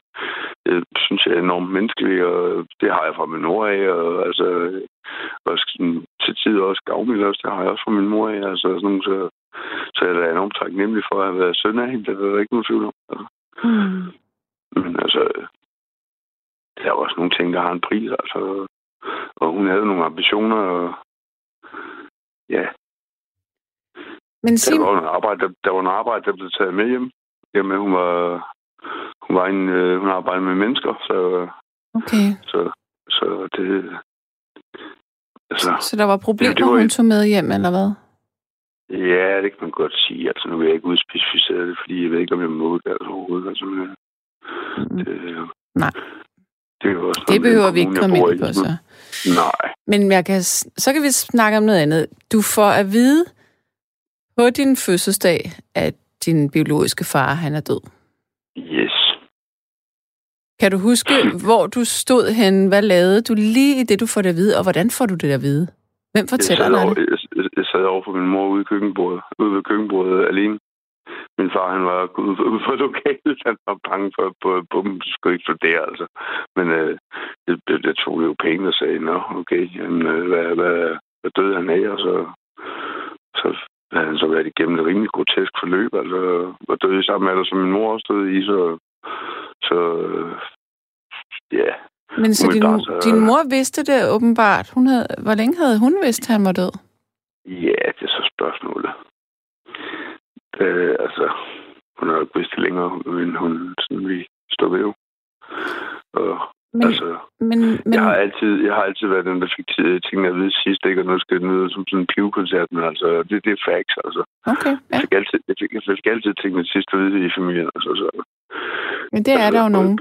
jeg synes, jeg er enormt menneskelig, og det har jeg fra min mor af, og altså, også sådan, til tider også gavmild også, det har jeg også fra min mor af, altså sådan, så, så jeg er enormt taknemmelig for at have været søn af hende, det er der ikke nogen tvivl om. Altså. Mm. <sighs> Men altså, der er også nogle ting, der har en pris, altså. Og hun havde nogle ambitioner, og ja. Men sig... der, var en arbejde, der, der var en arbejde, der blev taget med hjem. Jamen, hun var, hun var en, øh, hun arbejdede med mennesker, så, okay. så, så det, altså, så der var problemer, det var hun tog med hjem, eller hvad? Ja, det kan man godt sige. Altså, nu vil jeg ikke udspecificere det, fordi jeg ved ikke, om jeg må det altså, overhovedet. Altså, men, mm. det, Nej. Det, er også det behøver vi ikke komme ind på, så. Nej. Men jeg kan, så kan vi snakke om noget andet. Du får at vide på din fødselsdag, at din biologiske far, han er død. Yes. Kan du huske, hvor du stod hen? Hvad lavede du lige i det, du får det at vide? Og hvordan får du det at vide? Hvem fortæller dig det? Jeg, jeg sad over for min mor ude i køkkenbordet, ude ved køkkenbordet alene. Min far, han var ude for, ude for lokalet. Han var bange for, at bomben skulle eksplodere, altså. Men øh, det, det, det, tog jo penge og sagde, nå, okay, jamen, øh, hvad, hvad, hvad døde han af? Og så, så havde han så været igennem et rimelig grotesk forløb, altså, var død i samme alder, som min mor også døde i, så, så ja, men så din, din mor vidste det åbenbart. Hun havde, hvor længe havde hun vidst, at han var død? Ja, det er så spørgsmålet. Øh, altså, hun har ikke vidst det længere, men hun sådan vi stod ved jo. Og, men, altså, men, men... Jeg, har altid, jeg har altid været den, der fik tingene at vide sidst, ikke? Og nu skal det nyde som sådan en pivekoncert, men altså, det, det er facts, altså. Okay, ja. jeg, fik altid, jeg, fik, jeg fik altid tingene sidst at vide i familien, altså. Så, men det er altså, der jo nogen,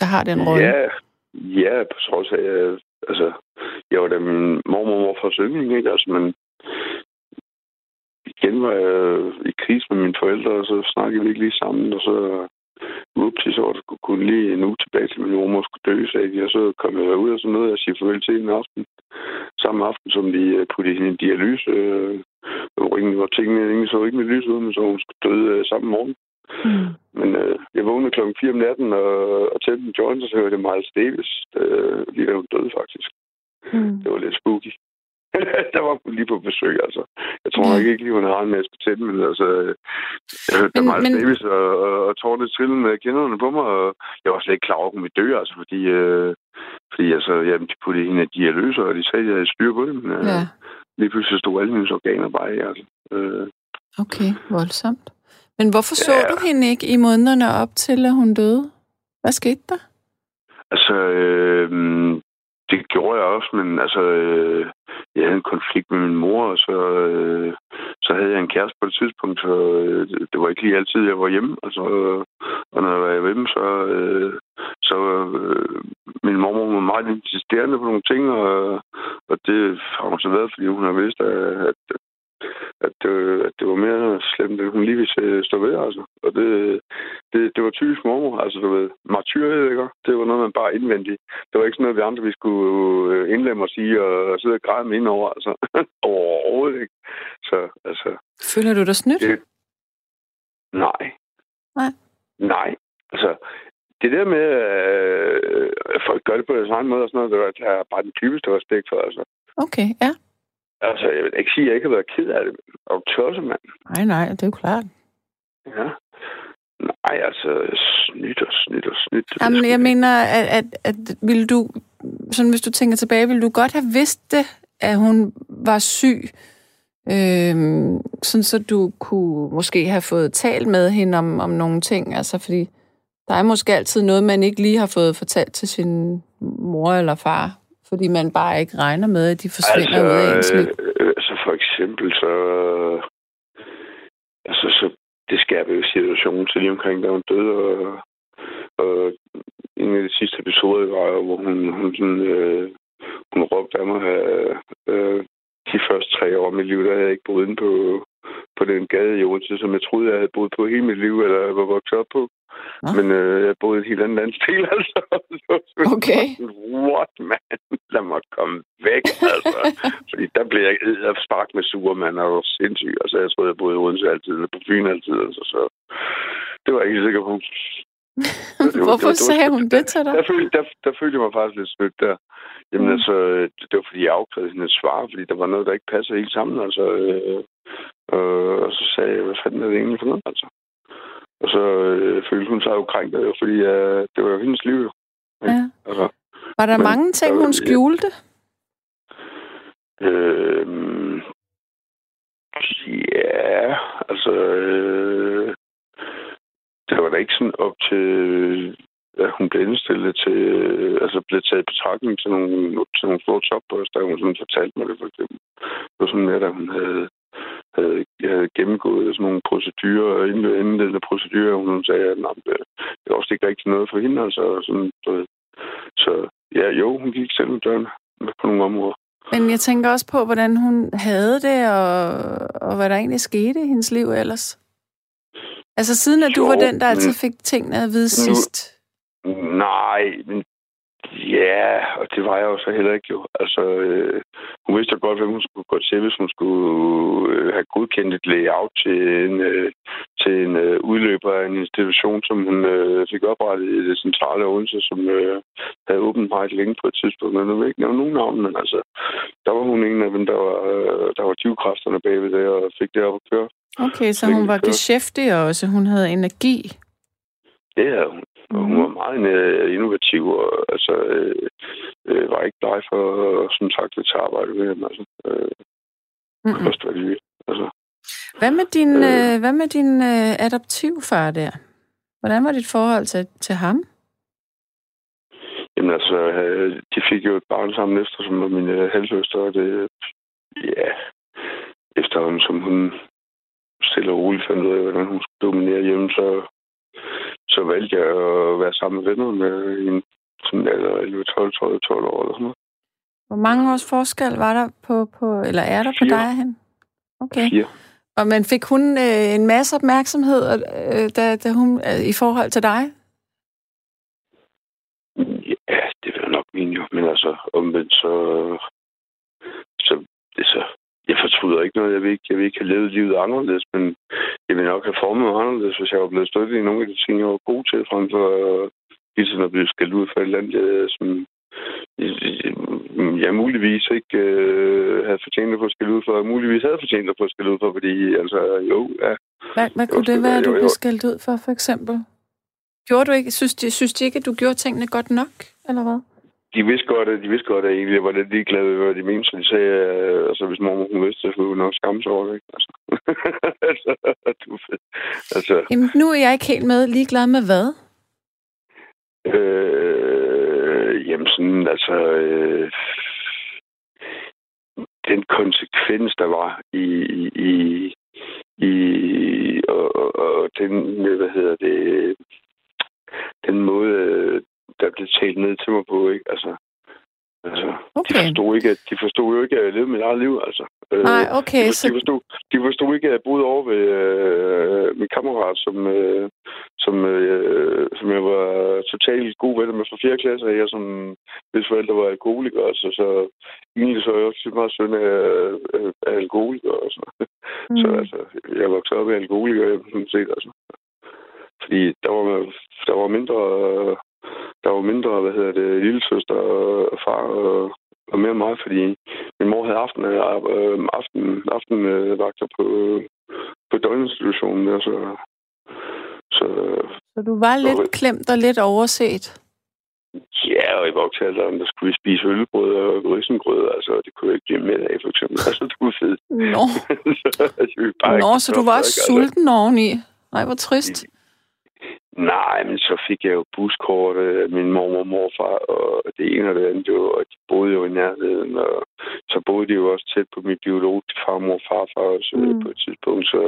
der har den rolle. Ja, Ja, på trods af, altså, jeg var da min mormor var fra Søvning, ikke? Altså, men igen var jeg i kris med mine forældre, og så snakkede vi ikke lige sammen, og så upsi, så var det kun lige en uge tilbage til min mormor skulle dø, sagde de, og så kom jeg ud og så noget, jeg siger farvel til en aften. Samme aften, som de øh, puttede hende i dialyse, øh, hvor tingene egentlig så ikke med lys ud, men så hun skulle døde øh, samme morgen. Mm. Men øh, jeg vågnede klokken 4 om natten og, og tændte en joint, og så hørte jeg Miles Davis, øh, lige da hun døde faktisk. Mm. Det var lidt spooky. <laughs> der var hun lige på besøg, altså. Jeg tror nok ikke lige, hun har en jeg tænde, men altså... Jeg hørte men, Miles men... Davis og, og, og tårne trille med kinderne på mig, og jeg var slet ikke klar over, at hun ville dø, altså, fordi... Øh, fordi altså, jamen, de puttede hende af dialyse, og de sagde, at jeg havde styr på det, men øh, ja. lige pludselig stod alle hendes organer bare altså. Øh, okay, voldsomt. Men hvorfor så ja. du hende ikke i månederne op til, at hun døde? Hvad skete der? Altså, øh, det gjorde jeg også, men altså, øh, jeg havde en konflikt med min mor, og så, øh, så havde jeg en kæreste på et tidspunkt, så øh, det var ikke lige altid, jeg var hjemme. Altså, og når jeg var hjemme, så, øh, så øh, min mor var meget insisterende på nogle ting, og, og det har hun så været, fordi hun har vidst, at, at at, det, at det var mere slemt, end hun lige ville stå ved, altså. Og det, det, det var typisk mormor, altså du ved, martyrhed, ikke? Det var noget, man bare indvendigt. Det var ikke sådan noget, vi andre vi skulle øh, indlemme os i og sidde og græde med ind over, altså. <laughs> Overhovedet ikke. Så, altså... Føler du dig snydt? Det, nej. Nej? Nej. Altså, det der med, øh, at folk gør det på deres egen måde og sådan noget, det er bare den typiske respekt for, altså. Okay, ja. Altså, jeg vil ikke sige, at jeg ikke har været ked af det. Og tørse, mand. Nej, nej, det er jo klart. Ja. Nej, altså, snydt og snydt og snydt. Jamen, jeg mener, at, at, at vil du, sådan hvis du tænker tilbage, vil du godt have vidst det, at hun var syg, øhm, sådan så du kunne måske have fået talt med hende om, om nogle ting, altså fordi der er måske altid noget, man ikke lige har fået fortalt til sin mor eller far, fordi man bare ikke regner med, at de forsvinder altså, ud af ens liv? Øh, altså for eksempel, så... Altså, så det skærper jo situationen til lige omkring, da hun døde, og, og en af de sidste episoder var jo, hvor hun, hun, sådan, øh, hun råbte af mig, at øh, de første tre år af mit liv, der havde jeg ikke boet inde på, på den gade i Odense, som jeg troede, jeg havde boet på hele mit liv, eller jeg var vokset op på. Ja. Men øh, jeg boede i et helt andet landsdel, <laughs> altså. okay. What, man? Lad mig komme væk, altså. <laughs> Fordi der blev jeg af spark med sur, man er jo sindssyg. Altså, jeg troede, jeg boede i Odense altid, eller på Fyn altid, altså. Så det var jeg ikke sikker på. <laughs> Hvorfor det var, sagde hun det til dig? Der, der, følte, der, der følte jeg mig faktisk lidt snydt der. Jamen mm. altså, det var fordi, jeg afkrævede hende et svar, fordi der var noget, der ikke passede helt sammen. Altså, øh, øh, og så sagde jeg, hvad fanden er det egentlig for noget, altså? Og så øh, følte hun sig jo krænket, jo, fordi øh, det var jo hendes liv. Jo. Ja. Altså, var der men, mange ting, hun skjulte? Øh, ja, altså... Øh, det var da ikke sådan op til, at hun blev indstillet til, altså blev taget i betragtning til nogle, til nogle store topposter, hun sådan fortalte mig det for eksempel. Det var sådan mere, at hun havde, havde, havde gennemgået sådan nogle procedurer, indledende procedurer, hun sagde, at nej, det er også ikke rigtig noget for hende, altså sådan, så, så ja, jo, hun gik selv ud døren på nogle områder. Men jeg tænker også på, hvordan hun havde det, og, og hvad der egentlig skete i hendes liv ellers. Altså siden at du jo, var den, der altid fik tingene at vide nu, sidst? Nej, men ja, og det var jeg jo så heller ikke jo. Altså, øh, hun vidste godt, hvem hun skulle gå til, hvis hun skulle øh, have godkendt et layout til en, øh, til en øh, udløber af en institution, som hun øh, fik oprettet i det centrale Odense, som øh, havde åbent meget længe på et tidspunkt. Men nu vil ikke nævne nogen navn, men altså, der var hun en af dem, der var, øh, der var drivkræfterne bagved det, og fik det op at køre. Okay, så hun var geschæftig også. Hun havde energi. Det havde hun. Og hun var meget uh, innovativ, og altså, øh, øh, var ikke bleg for, som sagt, at arbejde med ham. Altså, øh, mm-hmm. Altså. Hvad med din, øh, øh, hvad med din øh, adoptivfar der? Hvordan var dit forhold til, til ham? Jamen altså, øh, de fik jo et barn sammen efter, som var min øh, halvsøster, og det, ja, efterhånden som hun stille og roligt fandt ud af, hvordan hun skulle dominere hjemme, så, så valgte jeg at være sammen med venner med en sådan alder 11, 12, 12, 12 år eller sådan noget. Hvor mange års forskel var der på, på eller er der Fire. på dig og hende? Okay. Fire. Og man fik hun øh, en masse opmærksomhed, øh, da, da hun, øh, i forhold til dig? Ja, det vil jeg nok mene jo. Men altså, omvendt så, så, det så jeg fortryder ikke noget. Jeg vil ikke, jeg vil ikke have levet livet anderledes, men jeg vil nok have formet mig anderledes, hvis jeg var blevet støttet i nogle af de ting, jeg var god til, frem for ligesom at blive skældt ud for et land, jeg, som jeg muligvis ikke øh, havde fortjent at få skældt ud for, og muligvis havde fortjent at få skældt ud for, fordi altså, jo, ja. Hvad, hvad kunne det være, du blev skældt ud for, for eksempel? Gjorde du ikke, synes de, synes de ikke, at du gjorde tingene godt nok, eller hvad? De vidste godt, at de vidste godt, at jeg egentlig var lidt ligeglad med, hvad de mente, så de sagde, at altså, hvis mor hun vidste, så skulle hun nok skamme sig over det. Ikke? Altså. <laughs> altså, du, altså. Jamen, nu er jeg ikke helt med. Ligeglad med hvad? Øh, jamen sådan, altså... Øh, den konsekvens, der var i, i, i og, og, og den, hvad hedder det, den måde, der blev talt ned til mig på, ikke? Altså, altså okay. de, forstod ikke, at, de forstod jo ikke, at jeg levede mit eget liv, altså. Øh, Nej, okay. De, så... de, forstod, de forstod ikke, at jeg boede over ved øh, min kammerat, som, øh, som, øh, som jeg var totalt god venner med fra 4. klasse, og jeg som hvis forældre var alkoholikere, altså, så egentlig så er jeg også meget søn af, af, af alkoholikere, altså. Mm. Så altså, jeg voksede op i alkoholikere, sådan set, altså. Fordi der var, der var mindre der var mindre, hvad hedder det, lille søster og far og, og mere mig, fordi min mor havde aften, øh, aften, aftenvagter på, på døgninstitutionen. Der, så, så, så du var lidt og, klemt og lidt overset? Ja, og i voksalderen, der skulle vi spise ølbrød og risengrød. Altså, det kunne jeg ikke blive med af, for eksempel. <laughs> Altså, det var fedt. Nå, <laughs> så, altså, Nå, så du var også sulten oveni? Nej, hvor trist. Nej, men så fik jeg jo buskort af min mor og morfar, og det ene og det andet jo, og de boede jo i nærheden, og så boede de jo også tæt på mit biologiske farmor og farfar også mm. på et tidspunkt, så,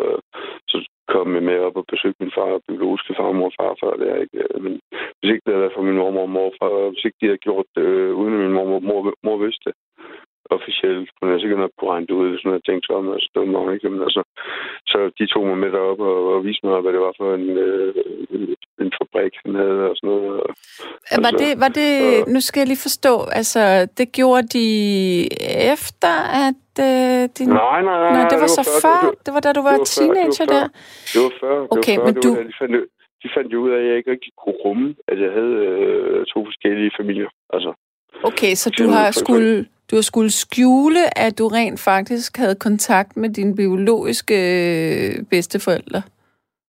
så kom jeg med op og besøgte min far og biologiske farmor og farfar der, ikke? Men hvis ikke det havde været for min mor og morfar, hvis ikke de havde gjort det, øh, uden at min mor og mor, mor vidste det, Michelle, hun er sikkert nok på regnet ud, hvis hun havde tænkt sig om, altså, det var ikke, men altså, så de tog mig med derop og, og viste mig, hvad det var for en, øh, en fabrik, han havde og sådan noget. Og, var altså, det, var det, og, nu skal jeg lige forstå, altså, det gjorde de efter, at øh, din... Nej, nej, nej. Nå, det var, det så var før, før, det var da du var, det var teenager før, der? Det var før, det Okay, var før, men det du... var, de, fandt, de fandt jo ud af, at jeg ikke rigtig kunne rumme, at jeg havde øh, to forskellige familier. Altså, Okay, så du har skulle, du har skulle skjule, at du rent faktisk havde kontakt med dine biologiske øh, bedsteforældre.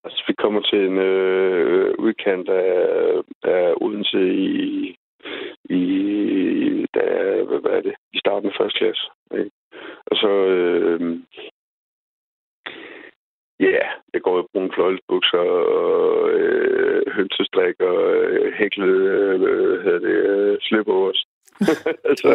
Altså, vi kommer til en øh, udkant af, af Odense i, i da, hvad, hvad er det, i starten af første klasse. Ikke? Og så, øh, ja, yeah, jeg går i brune fløjlsbukser og øh, hønsestrik og øh, hæklet, øh, hvad hedder det, øh, slipovers. <laughs> altså,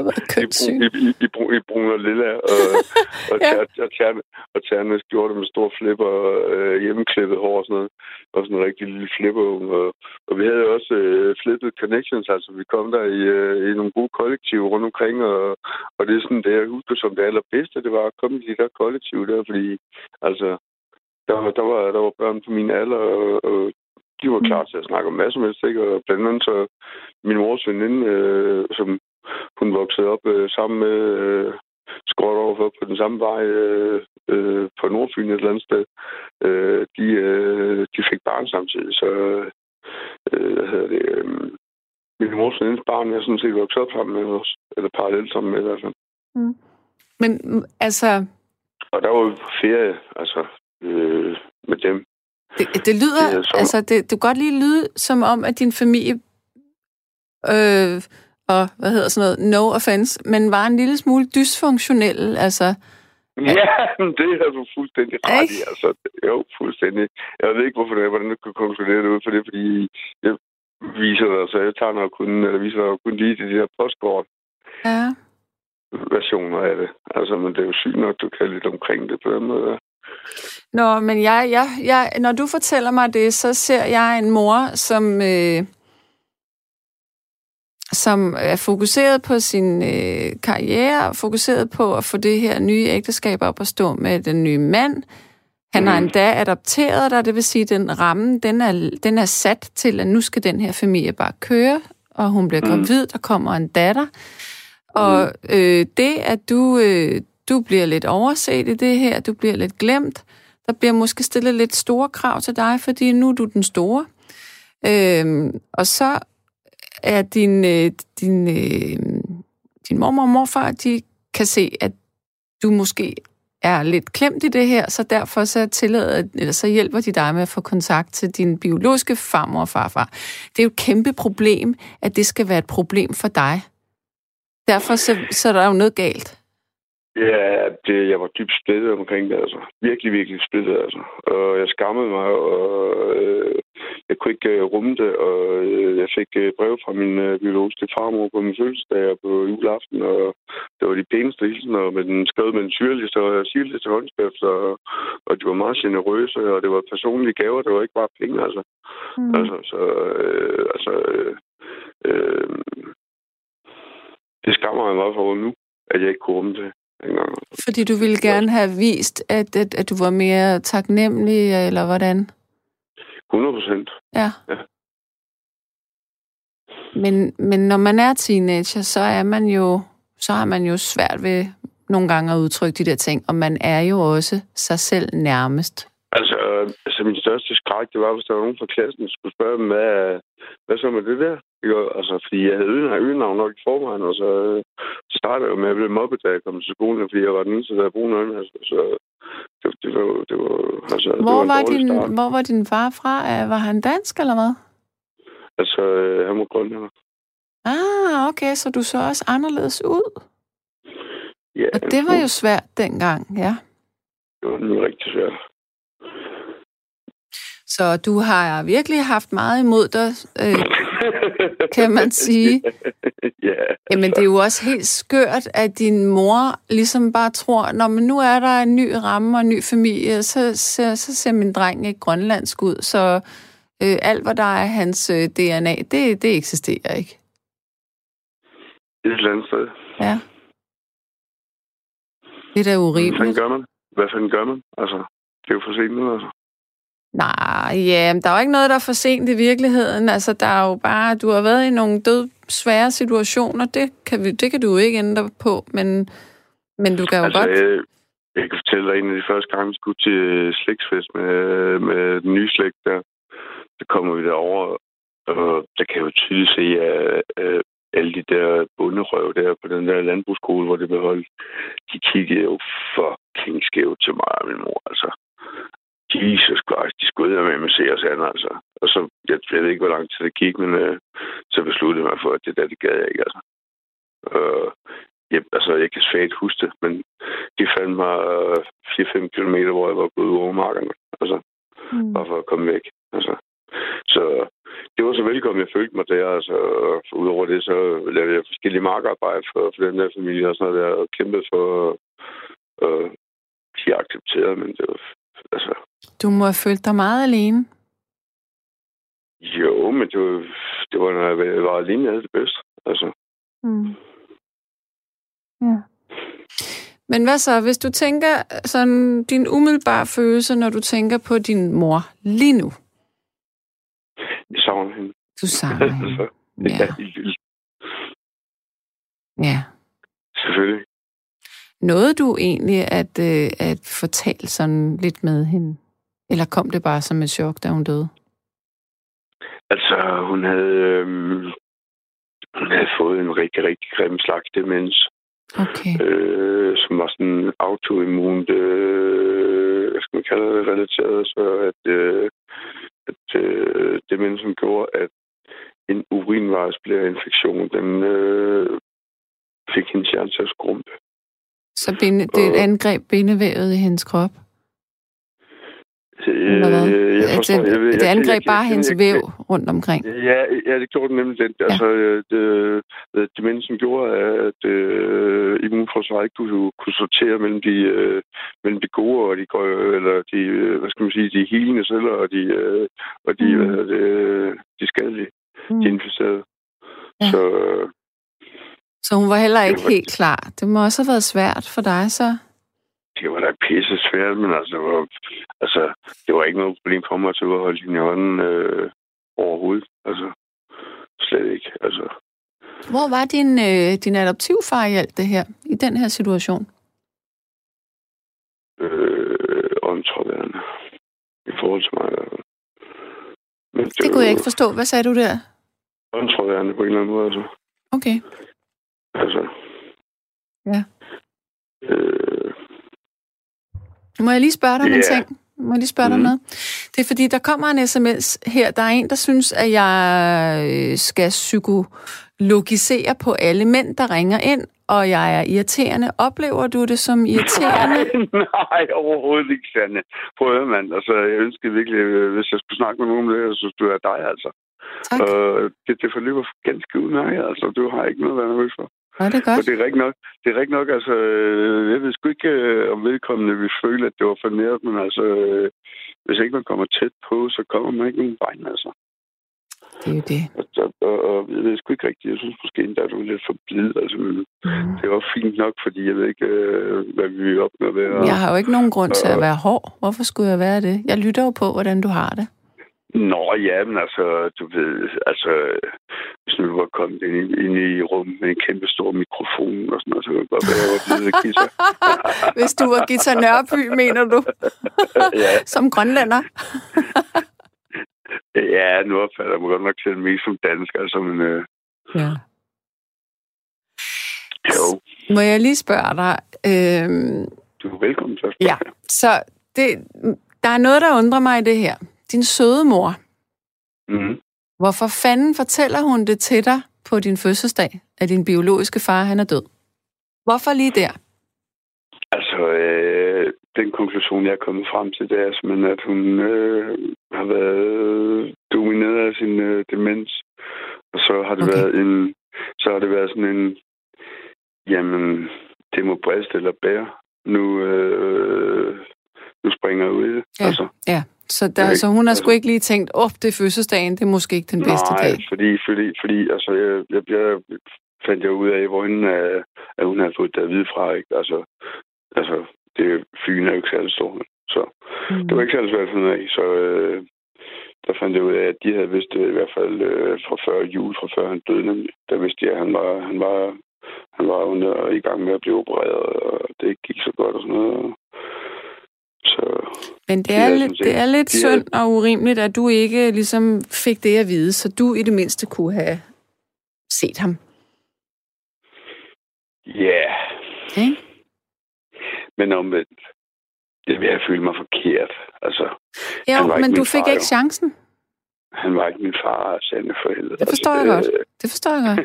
i, i, i, i, brun, og lilla, og, <laughs> og, Ja. og, tær, og tærne skjorte med stor flipper og øh, hjemmeklippet hår og sådan noget. Og sådan en rigtig lille flipper. Og, og vi havde også øh, flippet connections, altså vi kom der i, øh, i nogle gode kollektiver rundt omkring, og, og det er sådan det, jeg husker som det allerbedste, det var at komme i de der kollektiv der, fordi altså, der, var- der, var, der var børn på min alder, og, og de var klar til at snakke om som helst, ikke? Og blandt andet så min mors veninde, øh, som hun voksede op øh, sammen med øh, skråt overfor på den samme vej øh, øh, på Nordfyn et eller andet sted. Øh, de, øh, de fik barn samtidig, så øh, hvad hedder det, øh, min mors venindes barn, jeg er sådan set vokset op sammen med os, eller parallelt sammen med i hvert fald. Men mm, altså, Og der var på ferie, altså, øh, med dem. det, det lyder, Det sommer. altså, det, det kan godt lige lyde som om, at din familie, øh, og hvad hedder sådan noget, no offense, men var en lille smule dysfunktionel, altså, Ja, <laughs> det er du fuldstændig ret i. Altså, jo, fuldstændig. Jeg ved ikke, hvorfor det er, hvordan du kan konkludere det ud, for det fordi jeg viser dig, så jeg tager nok kun, eller viser dig kun lige de der postkort ja. versioner af det. Altså, men det er jo sygt nok, du kan lidt omkring det på den måde. Nå, men jeg, jeg, jeg, når du fortæller mig det, så ser jeg en mor, som, øh, som er fokuseret på sin øh, karriere, fokuseret på at få det her nye ægteskab op at stå med den nye mand. Han har Mhm. endda adopteret dig, det vil sige, at den ramme, den er, den er sat til, at nu skal den her familie bare køre, og hun bliver gravid, der kommer en datter. Og øh, det, at du, øh, du bliver lidt overset i det her, du bliver lidt glemt, der bliver måske stillet lidt store krav til dig, fordi nu er du den store. Øhm, og så er din, øh, din, øh, din mormor og morfar, de kan se, at du måske er lidt klemt i det her, så derfor så, tillader, eller så hjælper de dig med at få kontakt til din biologiske farmor og farfar. Det er jo et kæmpe problem, at det skal være et problem for dig. Derfor så, så er der jo noget galt. Ja, det, jeg var dybt splittet omkring det, altså. Virkelig, virkelig splittet, altså. Og jeg skammede mig, og øh, jeg kunne ikke øh, rumme det, og øh, jeg fik øh, brev fra min øh, biologiske farmor på min fødselsdag og på juleaften, og det var de pæneste hilsener, med den skrevet med den syrligste og syrligste håndskrift, og, og de var meget generøse, og det var personlige gaver, det var ikke bare penge, altså. Mm. Altså, så, øh, altså, øh, øh, det skammer jeg meget for nu, at jeg ikke kunne rumme det dengang. Fordi du ville gerne have vist, at, at, at du var mere taknemmelig, eller hvordan? 100 procent. Ja. Ja. Men, men når man er teenager, så er man jo så har man jo svært ved nogle gange at udtrykke de der ting, og man er jo også sig selv nærmest. Altså, øh, altså min største skræk, det var, hvis der var nogen fra klassen, der skulle spørge dem, hvad, hvad så med det der? Ikke? Altså, fordi jeg havde øgenavn, øgenavn nok i forvejen, og så, øh, så startede jeg jo med at blive mobbet, da jeg kom til skolen, fordi jeg var den eneste, der havde brune øjne. Altså, så det, det, var, det var, altså, det Hvor var, en var, dårlig din, start. hvor var din far fra? Øh, Var han dansk, eller hvad? Altså, øh, han var grønlænder. Ah, okay, så du så også anderledes ud. Ja, Og det var jo svært dengang, ja. Det var nu rigtig svært. Så du har virkelig haft meget imod dig, øh, <laughs> kan man sige. <laughs> ja. Jamen, det er jo også helt skørt, at din mor ligesom bare tror, når men nu er der en ny ramme og en ny familie, så, så, så ser min dreng ikke grønlandsk ud, så øh, alt, hvad der er hans øh, DNA, det, det eksisterer ikke. Et eller andet sted. Ja. Det er da urimeligt. Hvad fanden gør man? Hvad fanden gør man? Altså, det er jo for sent nu, altså. Nej, ja, der er jo ikke noget, der er for sent i virkeligheden. Altså, der er jo bare, du har været i nogle død svære situationer, det kan, vi, det kan du jo ikke ændre på, men, men du kan jo altså, godt... Jeg, jeg kan fortælle dig, en af de første gange, vi skulle til slægtsfest med, med den nye slægt der, så kommer vi derover, og der kan jeg jo tydeligt se, at, at alle de der bunderøv der på den der landbrugsskole, hvor det blev holdt, de kiggede jo fucking skævt til mig og min mor, altså. Jesus Christ, de skulle med med se os an, altså. Og så, jeg, jeg ved det gik, men øh, så besluttede jeg mig for, at det der, det gad jeg ikke, altså. Øh, jeg, altså, jeg kan svagt huske det, men de fandt mig 4-5 km, hvor jeg var gået over markerne, altså. Mm. Bare for at komme væk, altså. Så det var så velkommen, jeg følte mig der. Altså, udover det, så lavede jeg forskellige markarbejde for, for den der familie og sådan noget der, og kæmpede for, øh, de accepterede, men det var, altså... Du må have følt dig meget alene. Jo, men det var, det var når jeg var alene, jeg det bedst. Altså. Mm. Ja. Men hvad så, hvis du tænker sådan din umiddelbare følelse, når du tænker på din mor lige nu? Jeg savner hende. Du savner <laughs> hende. altså, det ja. vildt. Ja. Selvfølgelig. Nåede du egentlig at, øh, at fortælle sådan lidt med hende? Eller kom det bare som et chok, da hun døde? Altså, hun havde, øh, hun havde fået en rigtig, rigtig grim slags demens. Okay. Øh, som var sådan autoimmun, øh, hvad skal man kalde det, relateret, så at, øh, at øh, demens, som gjorde, at en urinvejsblærinfektion, den øh, fik hendes hjerne til at skrumpe. Så binde, det er et angreb bindevævet i hendes krop? Øh, jeg forstår, det, jeg, jeg, det angreb jeg, jeg, bare jeg, hendes jeg, væv rundt omkring? Ja, ja, det gjorde det nemlig. Den. Ja. Altså, det, det, demensen gjorde, at øh, immunforsvaret ikke kunne, kunne sortere mellem de, øh, mellem de gode og de, eller de, øh, hvad skal man sige, de helende celler og de, øh, og de, mm. hvad det, de skadelige, mm. de inficerede. Ja. Så, så hun var heller ikke var, helt klar. Det må også have været svært for dig, så? Det var da pisse svært, men altså, var, altså, det var ikke noget problem for mig at holde hende i hånden øh, overhovedet. Altså, slet ikke. Altså. Hvor var din, øh, din adoptivfar i alt det her, i den her situation? Øh, åndtrådværende. I forhold til mig. Men det, det kunne jeg ikke forstå. Hvad sagde du der? Åndtrådværende på en eller anden måde, altså. Okay. Altså. Ja. Øh, må jeg lige spørge dig yeah. en ting? Må jeg lige spørge mm. dig mhm. noget? Det er fordi, der kommer en sms her. Der er en, der synes, at jeg øh, skal psykologisere på alle mænd, der ringer ind, og jeg er irriterende. Oplever du det som irriterende? Nej, <laughs> nej overhovedet ikke, Sanne. Prøv at mand. Altså, jeg ønsker virkelig, øh, hvis jeg skulle snakke med nogen om det, så synes du er dig, altså. Tak. Uh, det, det forløber ganske udmærket, altså. Du har ikke noget at være nervøs for. Ja, det er godt. Og det er rigtig nok, det er rigtig nok altså, øh, jeg ved sgu ikke, øh, om vedkommende vi føle, at det var for nært, men altså, øh, hvis ikke man kommer tæt på, så kommer man ikke nogen vej, altså. Det er jo det. Og, og, og, og jeg ved sgu ikke rigtigt, jeg synes måske endda, du er lidt for blid, altså, men mm. det også fint nok, fordi jeg ved ikke, hvad vi vil opnå ved. Jeg har jo ikke nogen grund til at være hård. Hvorfor skulle jeg være det? Jeg lytter jo på, hvordan du har det. Nå, ja, men altså, du ved, altså, hvis nu var kommet ind, ind i rummet med en kæmpe stor mikrofon og sådan noget, så ville det godt være, at jeg blevet guitar. <laughs> hvis du var Gita Nørby, mener du? <laughs> ja. som grønlænder? <laughs> ja, nu opfatter jeg mig godt nok til mest som dansk, altså, men... Øh, ja. Jo. Må jeg lige spørge dig? Øh, du er velkommen til Ja, så det, der er noget, der undrer mig i det her din søde mor. Mm. Hvorfor fanden fortæller hun det til dig på din fødselsdag, at din biologiske far han er død? Hvorfor lige der? Altså, øh, den konklusion, jeg er kommet frem til, det er simpelthen, at hun øh, har været domineret af sin øh, demens. Og så har det okay. været en, så har det været sådan en, jamen, det må briste eller bære. Nu, øh, nu springer jeg ud. Ja, altså. ja. Så, der, så hun har sgu ikke lige tænkt, oh, det er fødselsdagen, det er måske ikke den bedste Nej, dag. Nej, fordi, fordi, fordi altså, jeg, jeg, jeg fandt jeg ud af, hvor hun, at hun havde fået det at vide fra. Ikke? Altså, altså, det, Fyn er jo ikke særlig stor. Så mm. det var ikke særlig svært at finde af. Så øh, der fandt jeg ud af, at de havde vidst det i hvert fald øh, fra før jul, fra før han døde nemlig. Der vidste jeg, at han var, han var, han var under, i gang med at blive opereret, og det gik så godt og sådan noget. Så, Men det er, de lidt, det er lidt de synd og urimeligt, at du ikke ligesom fik det at vide, så du i det mindste kunne have set ham. Ja. Yeah. Okay. Men omvendt, det vil jeg føle mig forkert. Altså, jo, men du fik far, ikke chancen. Han var ikke min far, Sande for helvede. Det forstår jeg godt. Øh, det forstår jeg godt.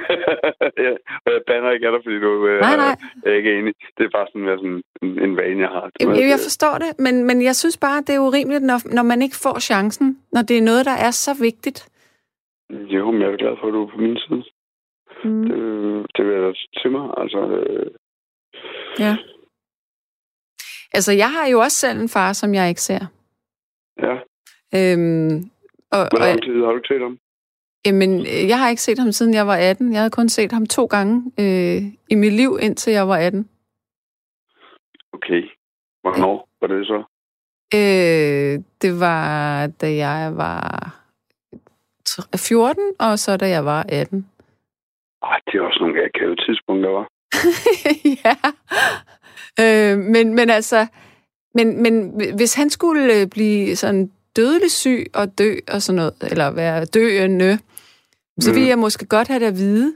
ja, og jeg bander ikke af dig, fordi du øh, nej, nej. er ikke enig. Det er bare sådan, sådan en, en vane, jeg har. Jeg, jeg, jeg forstår det, men, men jeg synes bare, det er urimeligt, når, når man ikke får chancen, når det er noget, der er så vigtigt. Jo, men jeg er glad for, at du er på min side. Mm. Det, det vil jeg da til mig. Altså, øh... Ja. Altså, jeg har jo også selv en far, som jeg ikke ser. Ja. Øhm, og, Hvor lang tid har du set ham? Jamen, øh, jeg har ikke set ham siden jeg var 18. Jeg havde kun set ham to gange øh, i mit liv, indtil jeg var 18. Okay. Hvornår var det så? Øh, det var, da jeg var 14, og så da jeg var 18. Ej, det er også nogle akave tidspunkter, var. <laughs> ja. Øh, men, men altså, men, men hvis han skulle øh, blive sådan dødelig syg og dø og sådan noget, eller være døende, så ville mm. jeg måske godt have det at vide.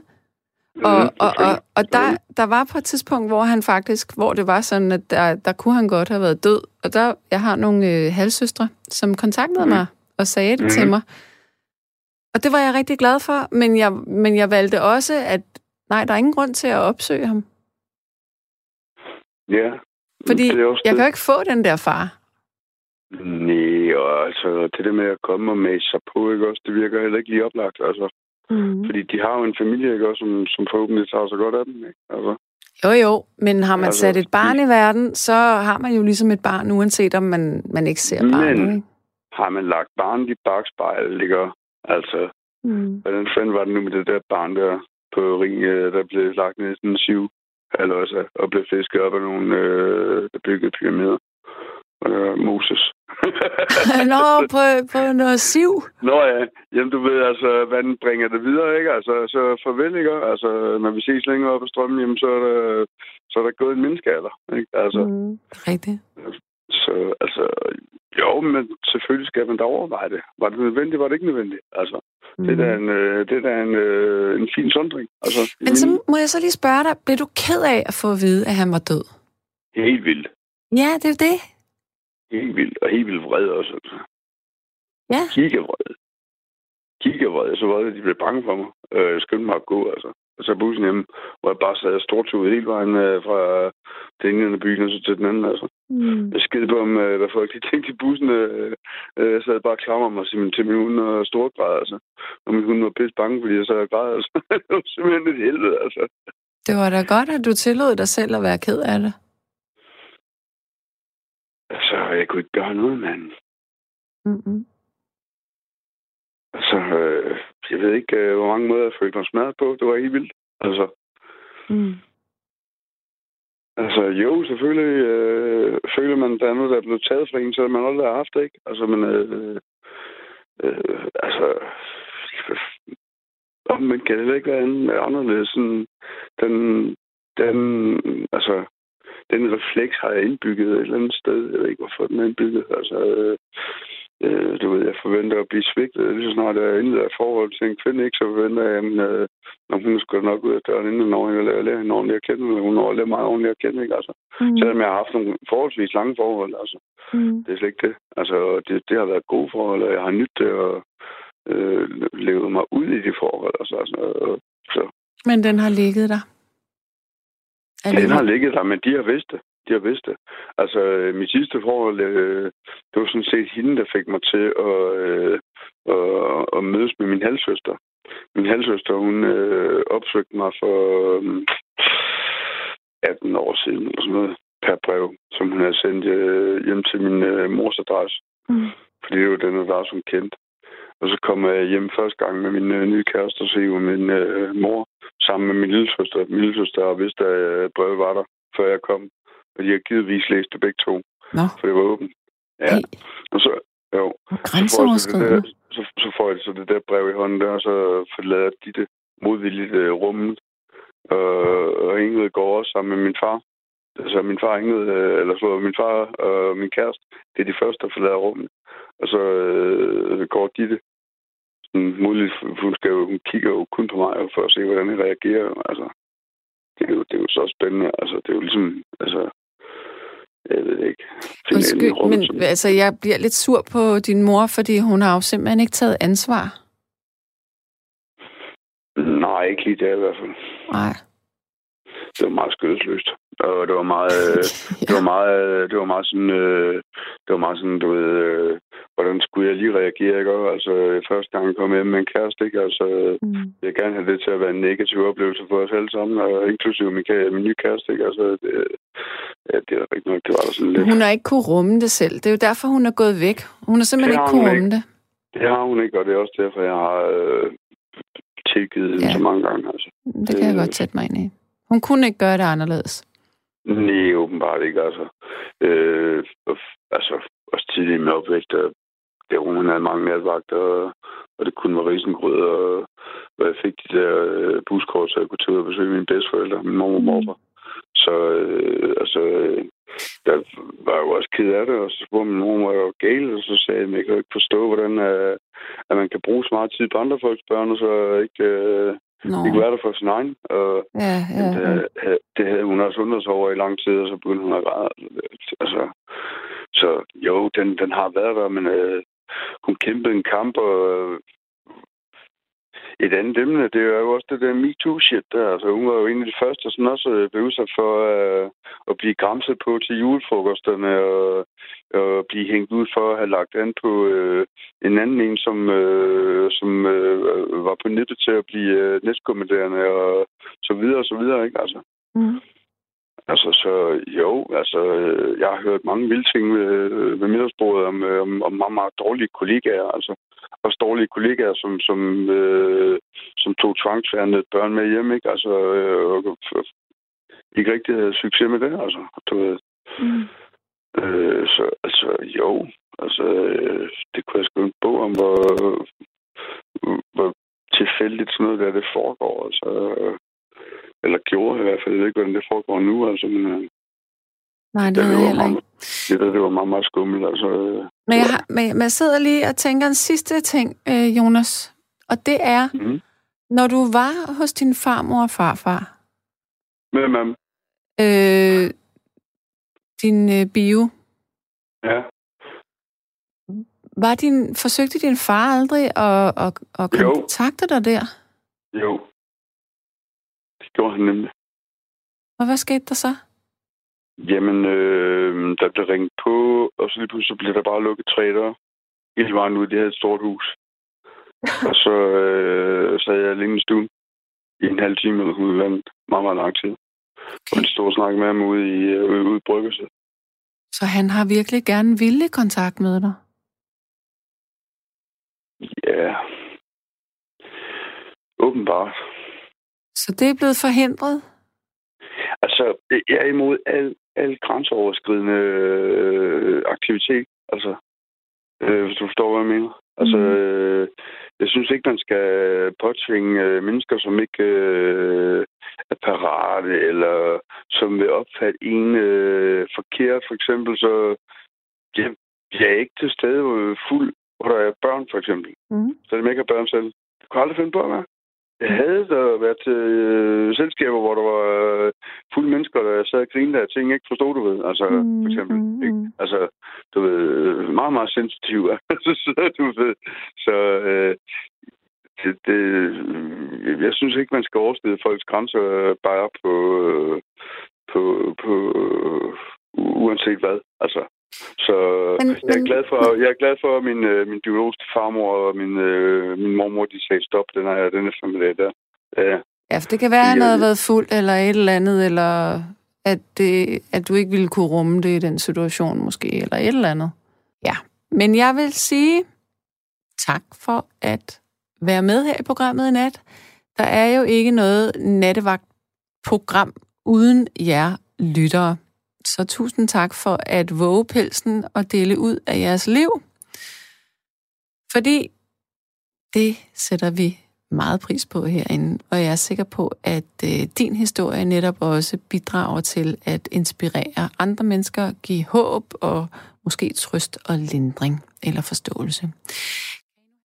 Og, mm, og, og, og der, der var på et tidspunkt, hvor han faktisk, hvor det var sådan, at der, der kunne han godt have været død. Og der, jeg har nogle øh, halvsøstre, som kontaktede mm. mig og sagde det til mig. Og det var jeg rigtig glad for, men jeg, men jeg valgte også, at nej, der er ingen grund til at opsøge ham. Ja. Fordi jeg kan jo ikke få den der far. Nej, og altså det der med at komme og mase sig på, ikke også, det virker heller ikke lige oplagt, altså. Mm. Fordi de har jo en familie, ikke også, som, som forhåbentlig tager sig godt af dem, ikke? Altså. Jo, jo, men har man altså, sat et barn i verden, så har man jo ligesom et barn, uanset om man, man ikke ser barnet, men, ikke? har man lagt barnet i bagspejl, ikke? Altså, mm. hvordan fanden var det nu med det der barn der på ring, øh, der blev lagt ned i sådan en siv? også, og blev fisket op af nogle, øh, der byggede pyramider. Øh, Moses. <laughs> Nå, på, på noget siv? Nå ja, jamen du ved, altså, vandet bringer det videre, ikke? Altså, så farvel, ikke? Altså, når vi ses længere op ad strømmen, jamen, så er der, så er der gået en menneskealder, ikke? Altså, mm, rigtigt. Så, altså, jo, men selvfølgelig skal man da overveje det. Var det nødvendigt, var det ikke nødvendigt? Altså, mm. det er da en, øh, det er da en, øh, en fin sondring. Altså, men min... så må jeg så lige spørge dig, blev du ked af at få at vide, at han var død? Helt vildt. Ja, det er det. Helt vildt, og helt vildt vred også. Altså. Ja. Kiggevred. Kiggevred, så var det, de blev bange for mig. Øh, jeg skyndte mig at gå, altså og så bussen hjemme, hvor jeg bare sad stortudet hele vejen øh, fra den ene af byen og så til den anden. Altså. Mm. Jeg skede på, om, øh, hvad folk de tænkte i bussen. Øh, øh, jeg sad bare og klamrede mig til min, til min hund og storgræd, altså. Og min hund var pisse bange, fordi jeg sad og græd, altså. <laughs> det var simpelthen et helvede, altså. Det var da godt, at du tillod dig selv at være ked af det. Altså, jeg kunne ikke gøre noget, mand. Mm-hmm. Altså, øh, jeg ved ikke, øh, hvor mange måder jeg følte mig smadret på. Det var helt vildt. Altså. Mm. Altså, jo, selvfølgelig øh, føler man, der er noget, der er blevet taget fra en, så man aldrig har haft det, ikke? Altså, men, øh, øh, altså, men kan det ikke være anderledes? Sådan, den, den, altså, den refleks har jeg indbygget et eller andet sted. Jeg ved ikke, hvorfor den er indbygget. Altså, øh, øh, du ved, jeg forventer at blive svigtet. Lige så snart jeg indleder et forhold til en kvinde, ikke, så forventer jeg, at øh, når hun skal nok ud af døren, inden når jeg lærer, hende ordentligt at kende, hun når lærer meget ordentligt at kende, ikke, altså. Mm. Selvom jeg har haft nogle forholdsvis lange forhold, altså. Mm. Det er slet ikke det. Altså, det, det har været gode forhold, og jeg har nydt det, og øh, levet mig ud i de forhold, altså. altså så. Men den har ligget der? Den har ligget der, men de har vidst det de har vidst det. Altså, øh, mit sidste forhold, øh, det var sådan set hende, der fik mig til at, øh, at, at mødes med min halvsøster. Min halvsøster, hun øh, opsøgte mig for øh, 18 år siden, eller sådan noget, per brev, som hun havde sendt øh, hjem til min øh, mors adresse. Mm. Fordi det var den adresse, hun kendte. Og så kom jeg hjem første gang med min øh, nye kæreste, og se min øh, mor sammen med min lille søster. Min lille søster vidste, at brevet var der, før jeg kom. Og de har givetvis læst det begge to. Nå. For det var åbent. Ja. Hey. Og så, jo. Grænseoverskridende. Så, så, så får jeg så det der brev i hånden der, og så forlader de det modvilligt uh, rummet. Og, og Ingrid går også sammen med min far. Altså min far Ingrid, uh, eller så min far og min kæreste, det er de første, der forlader rummet. Og så uh, går de det. Muligt, hun, skal jo, hun kigger jo kun på mig for at se, hvordan jeg reagerer. Altså, det er, jo, det er jo så spændende. Altså, det er jo ligesom, altså, jeg ved ikke. Undskyld, rum, men som... altså, jeg bliver lidt sur på din mor, fordi hun har jo simpelthen ikke taget ansvar. Nej, ikke lige det i hvert fald. Nej. Det var meget skødesløst. Og det var meget, ja. <laughs> det var meget, det var meget sådan, øh, det var meget sådan, du ved, øh, hvordan skulle jeg lige reagere, ikke? Altså, første gang jeg kom hjem med en kæreste, ikke? Altså, mm. jeg vil gerne have det til at være en negativ oplevelse for os alle sammen, og inklusive min, min nye kæreste, ikke? Altså, det, ja, det er rigtig nok, det var der sådan lidt. Hun har ikke kunne rumme det selv. Det er jo derfor, hun er gået væk. Hun har simpelthen det ikke kunne rumme det. Det har hun ikke, og det er også derfor, jeg har øh, tilgivet ja. så mange gange. Altså. Det kan jeg godt sætte mig ind i. Hun kunne ikke gøre det anderledes. Nej, åbenbart ikke. Altså, øh, altså også tidligt med opvægt, der hun havde mange natvagter, og, det kunne være risengrød, og, og jeg fik de der øh, buskort, så jeg kunne tage ud og besøge mine bedsteforældre, min mor og morfar. Så øh, altså, øh, der var jeg jo også ked af det, og så spurgte min mor, var jo gal, og så sagde jeg, at jeg kan ikke forstå, hvordan øh, at man kan bruge så meget tid på andre folks børn, og så ikke, øh, ikke være der for sin egen. Og, ja, ja, ja. Det, det havde hun også undret sig over i lang tid, og så begyndte hun at græde. Altså, så jo, den, den har været der, men øh, hun kæmpede en kamp, og et andet emne, det er jo også det der MeToo-shit der. Altså, hun var jo en af de første, som også øh, blev udsat for uh, at blive græmset på til julefrokosterne og, og blive hængt ud for at have lagt an på uh, en anden en, som, uh, som uh, var på nettet til at blive uh, næstkommanderende og så videre og så videre, ikke? Altså. Mm. Altså, så jo, altså, jeg har hørt mange vilde ting ved, ved middagsbordet om, om, om meget, meget dårlige kollegaer, altså også dårlige kollegaer, som, som, øh, som tog tvangsfærdende børn med hjem, ikke? Altså, øh, og, ikke rigtig havde succes med det, altså. Du ved. Mm. Øh, så altså, jo, altså, øh, det kunne jeg skrive en bog om, hvor, hvor tilfældigt sådan noget der, det foregår, altså. Eller gjorde i hvert fald. Jeg ved ikke, hvordan det foregår nu, altså, men... Øh, Nej, det, det jeg heller ikke. Det, der, det var meget, meget skummelt. Altså, men, jeg har, men jeg sidder lige og tænker en sidste ting, øh, Jonas. Og det er, mm. når du var hos din farmor og farfar. Med mam. Øh, din øh, bio. Ja. Var din, forsøgte din far aldrig at, at, at kontakte dig der? Jo. Det gjorde han nemlig. Og hvad skete der så? Jamen, øh, der blev ringet på, og så lige pludselig blev der bare lukket tre døre. Hele vejen ud, de havde et stort hus. <laughs> og så øh, sad jeg alene i stuen i en halv time eller ude vandet. Meget, meget lang tid. Okay. Og de stod og snakkede med ham ude i, øh, ude i bryggelset. Så han har virkelig gerne ville kontakt med dig? Ja. Åbenbart. Så det er blevet forhindret? Altså, jeg er imod al al grænseoverskridende øh, aktivitet. Altså, øh, hvis du forstår, hvad jeg mener. Altså, mm. øh, jeg synes ikke, man skal påtvinge øh, mennesker, som ikke øh, er parate, eller som vil opfatte en øh, forkert, for eksempel. Så jeg, jeg er ikke til stede øh, fuld, hvor der er børn, for eksempel. Mm. Så de ikke har børn selv. Du kan aldrig finde på at være. Jeg havde da været til øh, selskaber, hvor der var øh, fulde mennesker, der sad og grinede af ting, ikke forstod du ved. Altså, mm, for eksempel. Mm, ikke? Mm. Altså, du ved, meget, meget sensitiv. <laughs> så, du ved, så øh, det, det, jeg synes ikke, man skal overskride folks grænser bare på, på, på uanset hvad. Altså, så men, jeg, er glad for, jeg er glad for, at min, øh, min biologiske farmor og min, øh, min mormor, de sagde stop, den er, den er familie der. Ja. ja, for det kan være, at han havde været fuld eller et eller andet, eller at, det, at du ikke ville kunne rumme det i den situation måske, eller et eller andet. Ja, men jeg vil sige tak for at være med her i programmet i nat. Der er jo ikke noget nattevagt-program uden jer lyttere. Så tusind tak for at våge pelsen og dele ud af jeres liv. Fordi det sætter vi meget pris på herinde, og jeg er sikker på, at øh, din historie netop også bidrager til at inspirere andre mennesker, give håb og måske trøst og lindring eller forståelse.